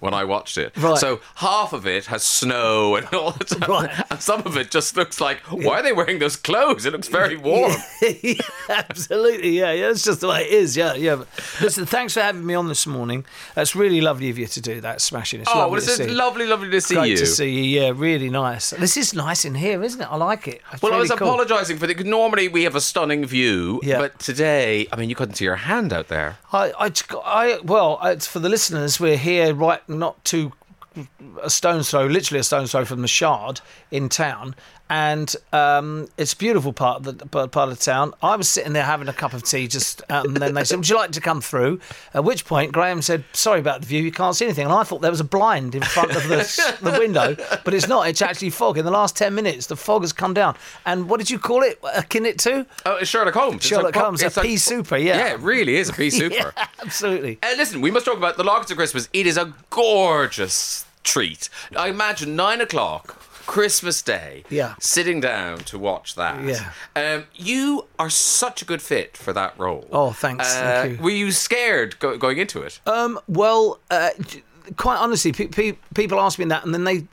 when I watched it. Right. So half of it has snow and all the time, Right. and some of it just looks like why are they wearing those clothes? It looks very warm. yeah, absolutely. Yeah, yeah. That's just the way it is. Yeah, yeah. But listen, thanks for having me on this morning. That's really lovely of you to do that. Smashing. It's oh, lovely well, to it's see. lovely, lovely to see Great you. to see you. Yeah, really nice. This is nice in here, isn't it? I like it. It's Well, I was cool. apologising for the. Normally we have a stunning view, Yeah. but today, I mean, you couldn't see your hand out there. I, I, I, well, it's for the listeners. We're here, right, not too a stone's throw, literally a stone's throw from the Shard in town, and um, it's a beautiful part of the part of town. I was sitting there having a cup of tea, just and then they said, "Would you like to come through?" At which point, Graham said, "Sorry about the view, you can't see anything." And I thought there was a blind in front of the, the window, but it's not. It's actually fog. In the last ten minutes, the fog has come down. And what did you call it? Akin it to? Oh, it's Sherlock Holmes. Sherlock like- Holmes, a it's like- pea souper. Yeah, Yeah, it really is a pea super. Yeah, absolutely. Uh, listen, we must talk about the Larkins of Christmas. It is a gorgeous treat. I imagine nine o'clock. Christmas Day, Yeah. sitting down to watch that. Yeah. um, you are such a good fit for that role. Oh, thanks, Uh, thank you. Were you scared go- going into it? Um, well, uh, quite honestly, pe- pe- people ask me that, and then they,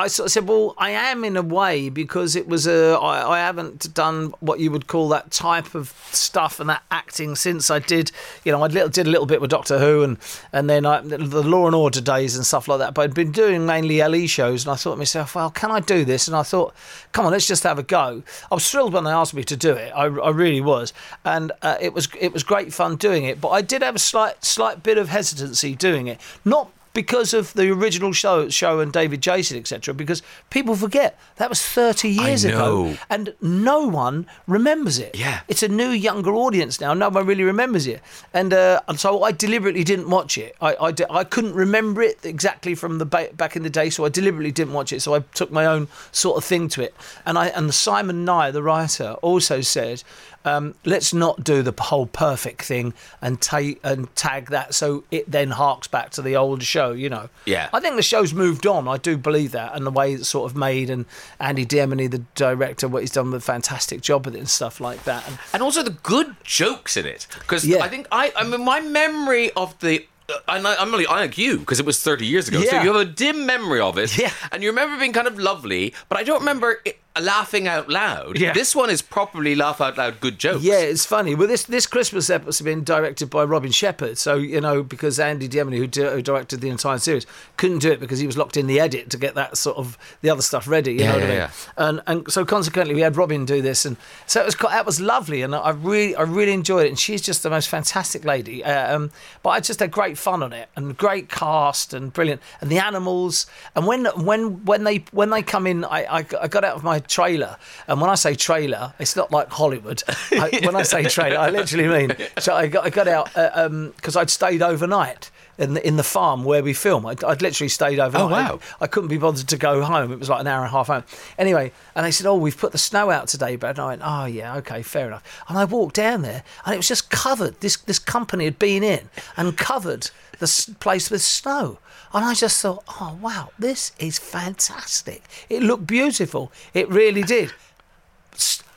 I sort of said, well, I am in a way because it was a, I, I haven't done what you would call that type of stuff and that acting since I did, you know, I did a little bit with Doctor Who and and then I, the Law and Order days and stuff like that. But I'd been doing mainly LE shows, and I thought to myself, well, can I do this? And I thought, come on, let's just have a go. I was thrilled when they asked me to do it. I, I really was, and uh, it was it was great fun doing it. But I did have a slight slight bit of hesitancy doing it, not because of the original show, show and David Jason, etc. Because people forget that was 30 years ago, and no one remembers it. Yeah. it's a new, younger audience now. No one really remembers it, and uh, and so I deliberately didn't watch it. I, I, di- I couldn't remember it exactly from the ba- back in the day, so I deliberately didn't watch it. So I took my own sort of thing to it, and I and Simon Nye, the writer, also said. Um, let's not do the whole perfect thing and take and tag that so it then harks back to the old show, you know. Yeah. I think the show's moved on. I do believe that, and the way it's sort of made, and Andy De Emmony, the director, what he's done a fantastic job with it and stuff like that. And and also the good jokes in it. Because Yeah. I think I, I mean, my memory of the. uh, And I, I'm really I like you because it was 30 years ago. So you have a dim memory of it, Yeah. and you remember being kind of lovely. But I don't remember it, laughing out loud. Yeah. This one is properly laugh out loud good jokes. Yeah, it's funny. Well, this this Christmas episode has been directed by Robin Shepherd. So you know, because Andy De Emmony, who, di- who directed the entire series, couldn't do it because he was locked in the edit to get that sort of the other stuff ready. You Yeah, know what yeah, I mean? yeah. And and so consequently, we had Robin do this, and so it was quite, that was lovely, and I really I really enjoyed it. And she's just the most fantastic lady. Uh, um, but I just had great fun on it, and great cast, and brilliant, and the animals. And when when when they when they come in, I I, I got out of my trailer, and when I say trailer, it's not like Hollywood. I, when I say trailer, I literally mean. So I got I got out uh, um, because I'd stayed overnight. In the, in the farm where we film, I'd, I'd literally stayed oh, overnight. Oh, wow. I couldn't be bothered to go home. It was like an hour and a half home. Anyway, and they said, "Oh, we've put the snow out today, Brad." And I went, "Oh yeah, okay, fair enough." And I walked down there, and it was just covered. This this company had been in and covered the place with snow. And I just thought, "Oh wow, this is fantastic! It looked beautiful. It really did."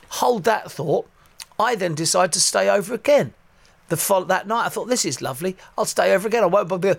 Hold that thought. I then decided to stay over again. The fol- that night, I thought, "This is lovely. I'll stay over again. I won't bother."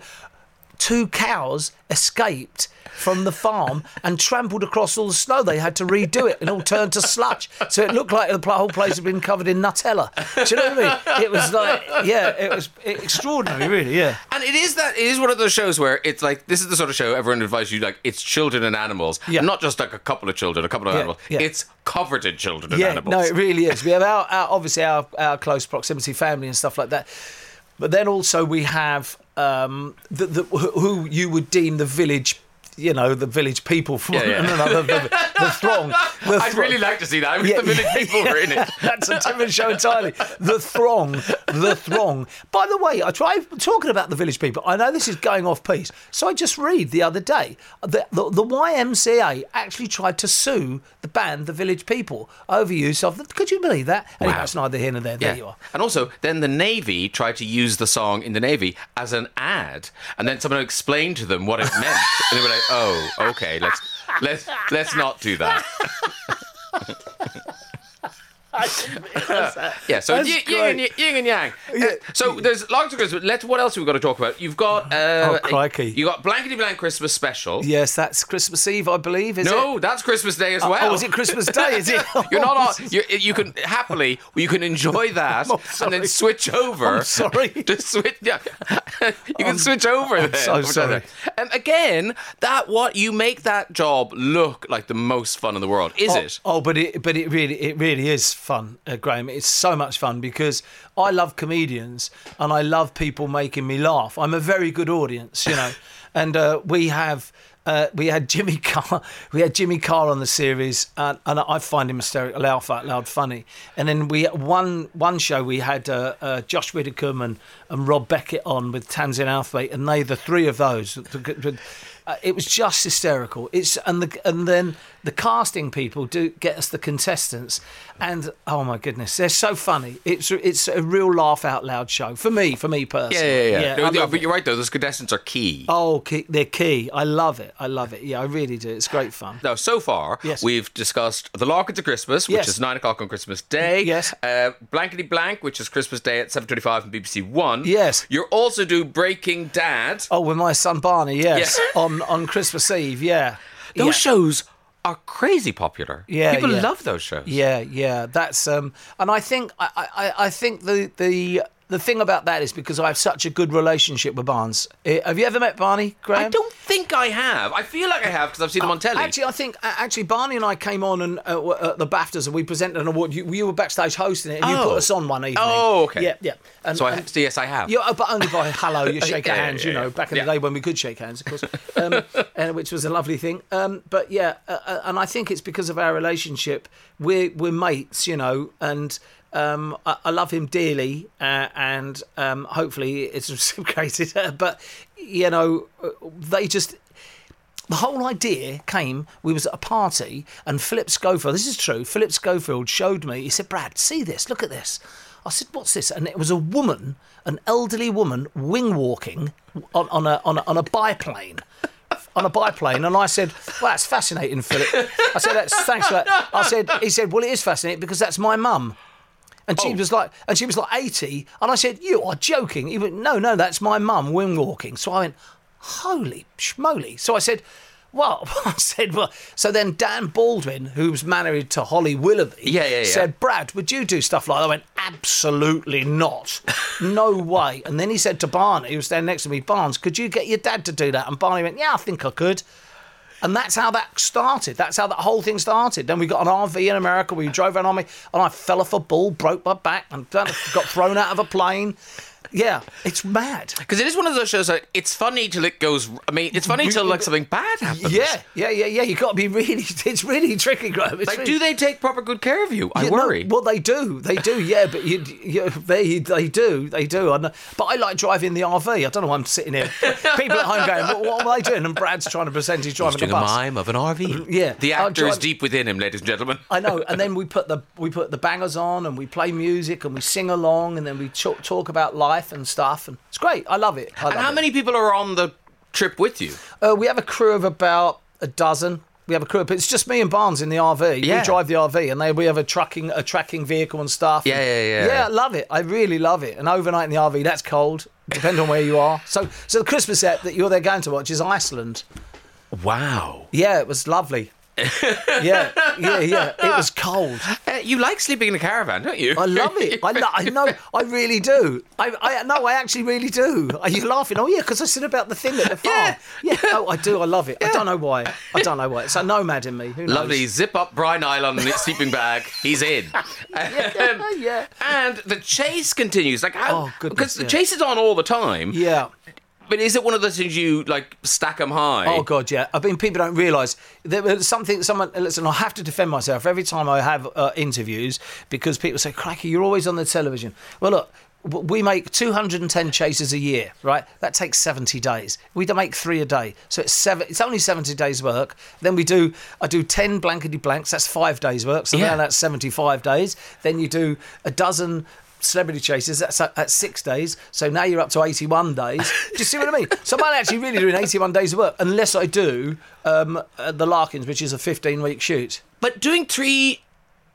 two cows escaped from the farm and trampled across all the snow. They had to redo it and all turned to sludge. So it looked like the whole place had been covered in Nutella. Do you know what I mean? It was like, yeah, it was extraordinary, really, yeah. And it is that it is one of those shows where it's like this is the sort of show everyone advises you like it's children and animals, Yeah. and not just like a couple of children, a couple of Yeah, animals. yeah. It's covered in children and yeah, animals. no, it really is. We have our, our obviously our, our close proximity family and stuff like that, but then also we have um, the, the who who you would deem the village. You know the village people from Yeah, yeah. another the, the throng. The I'd really like to see that. Yeah, the village people were in it. That's a different show entirely. The throng, the throng. By the way, I try talking about the village people. I know this is going off piece, so I just read the other day that the, the YMCA actually tried to sue the band, the Village People, over use of. The, could you believe that? Anyway, Wow. that's neither here nor there. There you are. And also, then the Navy tried to use the song in the Navy as an ad, and then someone explained to them what it meant, and they were like, "Oh, okay, let's let's let's not do that." Yeah, so That's yin, yin, and, yin and yang. Uh, so there's lots of Christmas. Let's. What else have we got to talk about? You've got. Uh, Oh, crikey. You got blankety blank Christmas special. Yes, that's Christmas Eve, I believe. Is No, it? No, that's Christmas Day as Oh, well. oh, is it Christmas Day? Is it? You're not Oh, on. You, you can happily, you can enjoy that I'm and then sorry. switch over. I'm sorry. to switch. Yeah, you can switch over. I'm then. so sorry. Um, again, that what you make that job look like the most fun in the world, is oh, it? Oh, but it but it really it really is fun, uh, Graham. It's so much fun because I love comedians and I love people making me laugh. I'm a very good audience, you know, and uh, we have. Uh, we had Jimmy Carr. We had Jimmy Carr on the series, and, and I find him hysterical, laugh out loud, funny. And then we one one show we had uh, uh, Josh Widdicombe and, and Rob Beckett on with Tamsin Outhwaite, and they the three of those. Uh, it was just hysterical. It's and the and then the casting people do get us the contestants, and oh my goodness, they're so funny. It's it's a real laugh out loud show for me, for me Yeah, personally. yeah, yeah. No, I no, but you're right though; those contestants are key. Oh, key, they're key. I love it. I love it. Yeah, I really do. It's great fun. Now, so far, Yes. we've discussed The Larkins of Christmas, which Yes. is 9 o'clock on Christmas Day. Yes. Uh, Blankety Blank, which is Christmas Day at 7.25 on BBC One. Yes. You're also do Breaking Dad. Oh, with my son Barney, yes, Yeah. on on Christmas Eve, yeah. Those yeah. shows are crazy popular. Yeah, People yeah. love those shows. Yeah, yeah. That's um, and I think I, I, I think the the the thing about that is because I have such a good relationship with Barnes. Have you ever met Barney, Graham? I don't think I have. I feel like I have because I've seen him on telly. Actually, I think actually Barney and I came on and uh, at the Baftas and we presented an award. You, you were backstage hosting it, and you Oh. put us on one evening. Oh, okay. Yeah, yeah. And, so, I, and- so yes, I have. yeah, oh, but only by hello, you shake Yeah, our yeah, hands, yeah, you know, back in the day when we could shake hands, of course, um, and, which was a lovely thing. Um, but yeah, uh, uh, and I think it's because of our relationship. We're we're mates, you know, and um, I, I love him dearly, uh, and um, hopefully it's reciprocated. but you know, uh, they just the whole idea came we was at a party and philip schofield this is true philip schofield showed me he said brad see this look at this i said what's this and it was a woman an elderly woman wing walking on, on, a, on, a, on a biplane on a biplane and I said, Well that's fascinating, Philip. I said, That's thanks for that. I said he said, Well it is fascinating because that's my mum. And she oh. was like, and she was like 80. And I said, You are joking. He went, No, no, that's my mum wing walking. So I went, Holy schmoly. So I said, Well, I said, well, so then Dan Baldwin, who's married to Holly Willoughby, Yeah, yeah, yeah. said, Brad, would you do stuff like that? I went, absolutely not. No way. And then he said to Barney, who was standing next to me, Barnes, could you get your dad to do that? And Barney went, yeah, I think I could. And that's how that started. That's how that whole thing started. Then we got an RV in America. We drove around on me, and I fell off a bull, broke my back, and got thrown out of a plane. Yeah, it's mad. Because it is one of those shows that it's funny till it goes. I mean, it's funny till like something bad happens. Yeah, yeah, yeah, yeah. You got to be really. It's really tricky, Graham. It's Like, really- do they take proper good care of you? I worry. well, they do, they do, yeah. But you, you, they, they do, they do. I know. Uh, but I like driving the RV. I don't know why I'm sitting here. People at home going, what, what are they doing? And Brad's trying to pretend he's He's driving doing the a bus. mime of an RV. Mm, yeah. the actor is deep within him, ladies and gentlemen. I know, and then we put the we put the bangers on, and we play music, and we sing along, and then we talk, talk about life and stuff, and it's great. I love it. I And how it. many people are on the trip with you? Uh, we have a crew of about a dozen. We have a crew, but it's just me and Barnes in the RV. Yeah. We drive the RV, and they, we have a trucking a tracking vehicle and stuff. Yeah, yeah, yeah. Yeah, I love it. I really love it. And overnight in the RV, that's cold. Depending on where you are. So, so the Christmas set that you're there going to watch is Iceland. Wow. Yeah, it was lovely. Yeah, yeah, yeah. It was cold. Uh, you like sleeping in a caravan, don't you? I love it. I, lo- I know. I really do. I, I no. I actually really do. Are you laughing? Oh yeah, because I said about the thing at the farm. Yeah. Oh, I do. I love it. I don't know why. I don't know why. It's a nomad in me. Who knows? Lovely. Zip up Brian Island in his sleeping bag. He's in. Yeah, yeah. And the chase continues. Like how? Oh, Because the yeah. chase is on all the time. Yeah. But is it one of those things you like stack them high? Oh God, yeah. I mean, people don't realise there was something. Someone listen. I have to defend myself every time I have uh, interviews because people say, "Cracky, you're always on the television." Well, look. We make 210 chases a year, right? That takes 70 days. We make three a day, so it's seven. It's only 70 days work. Then we do. I do 10 blankety blanks. That's five days work. So Yeah. now that's 75 days. Then you do a dozen celebrity chases. That's at six days. So now you're up to 81 days. Do you see what I mean? So I'm actually really doing 81 days of work unless I do um, uh, the Larkins, which is a 15 week shoot. But doing three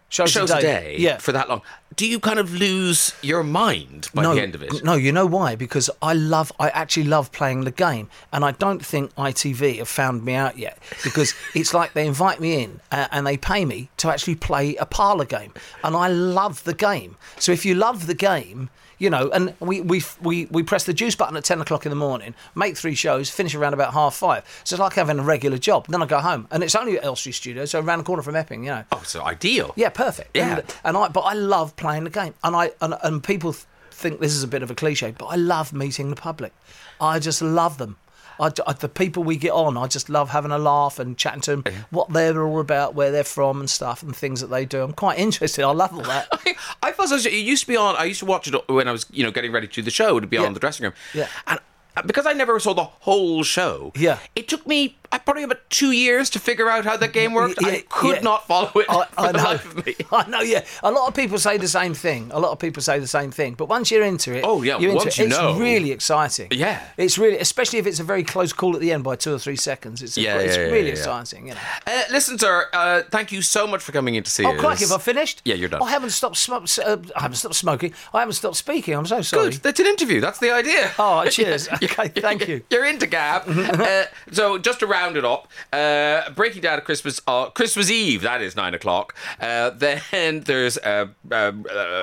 Shows, shows a day Yeah. for that long, do you kind of lose your mind by no, the end of it? No, you know why? Because I love, I actually love playing the game, and I don't think ITV have found me out yet. Because it's like they invite me in uh, and they pay me to actually play a parlour game, and I love the game. So if you love the game. You know, and we, we we we press the juice button at ten o'clock in the morning, make three shows, finish around about half five. So it's like having a regular job. Then I go home, and it's only at Elstree Studio, so around the corner from Epping. You know, Oh, so ideal. yeah, perfect. Yeah. And, and I, but I love playing the game, and I and, and people think this is a bit of a cliche, but I love meeting the public. I just love them. I, I- the people we get on, I just love having a laugh and chatting to them, what they're all about, where they're from, and stuff, and things that they do. I'm quite interested. I love all that. I thought it used to be on. I used to watch it when I was, you know, getting ready to do the show. It'd be Yeah. on the dressing room. Yeah. And uh, because I never saw the whole show. Yeah. It took me uh, probably about two years to figure out how that game worked. Yeah, I could yeah. not follow it I, for I the know. life of me. I know. Yeah, a lot of people say the same thing. A lot of people say the same thing. But once you're into it, Oh, yeah, you're into once it. you it's know. really exciting. Yeah. it's really, especially if it's a very close call at the end by two or three seconds. It's Yeah, it's yeah, yeah, really exciting. You know. Uh, listen, sir. Uh, thank you so much for coming in to see Oh, us. crikey, have I finished? Yeah, you're done. I haven't stopped. Uh, I haven't stopped smoking. I haven't stopped speaking. I'm so sorry. Good. That's an interview. That's the idea. Oh, cheers. Okay, thank you. You're into Gab. uh, so just to round it up, uh, breaking down at Christmas, uh, Christmas Eve. That is nine o'clock. Uh, then there's uh, uh, uh,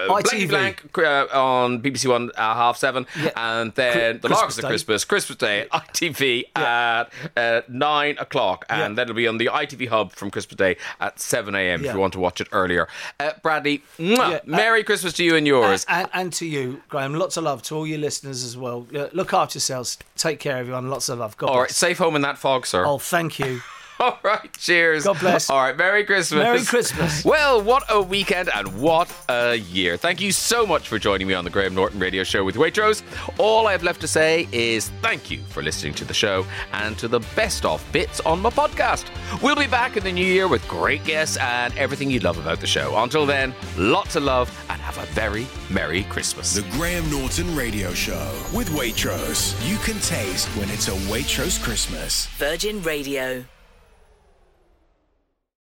Blanky Blank uh, on BBC One uh, half seven, Yeah. and then Cri- the Larks Christmas of Day. Christmas, Christmas Day, ITV at uh, nine o'clock, and Yeah. then it'll be on the ITV Hub from Christmas Day at seven a.m. Yeah. if you want to watch it earlier. Uh, Bradley, Yeah, Merry Christmas to you and yours. And, and to you, Graham. Lots of love to all your listeners as well. Look after yourselves. Take care, everyone. Lots of love. God All right, safe home in that fog, sir. Oh, thank you. All right, cheers. God bless. All right, Merry Christmas. Merry Christmas. Well, what a weekend and what a year. Thank you so much for joining me on the Graham Norton Radio Show with Waitrose. All I have left to say is thank you for listening to the show and to the best of bits on my podcast. We'll be back in the new year with great guests and everything you love about the show. Until then, lots of love and have a very Merry Christmas. The Graham Norton Radio Show with Waitrose. You can taste when it's a Waitrose Christmas. Virgin Radio.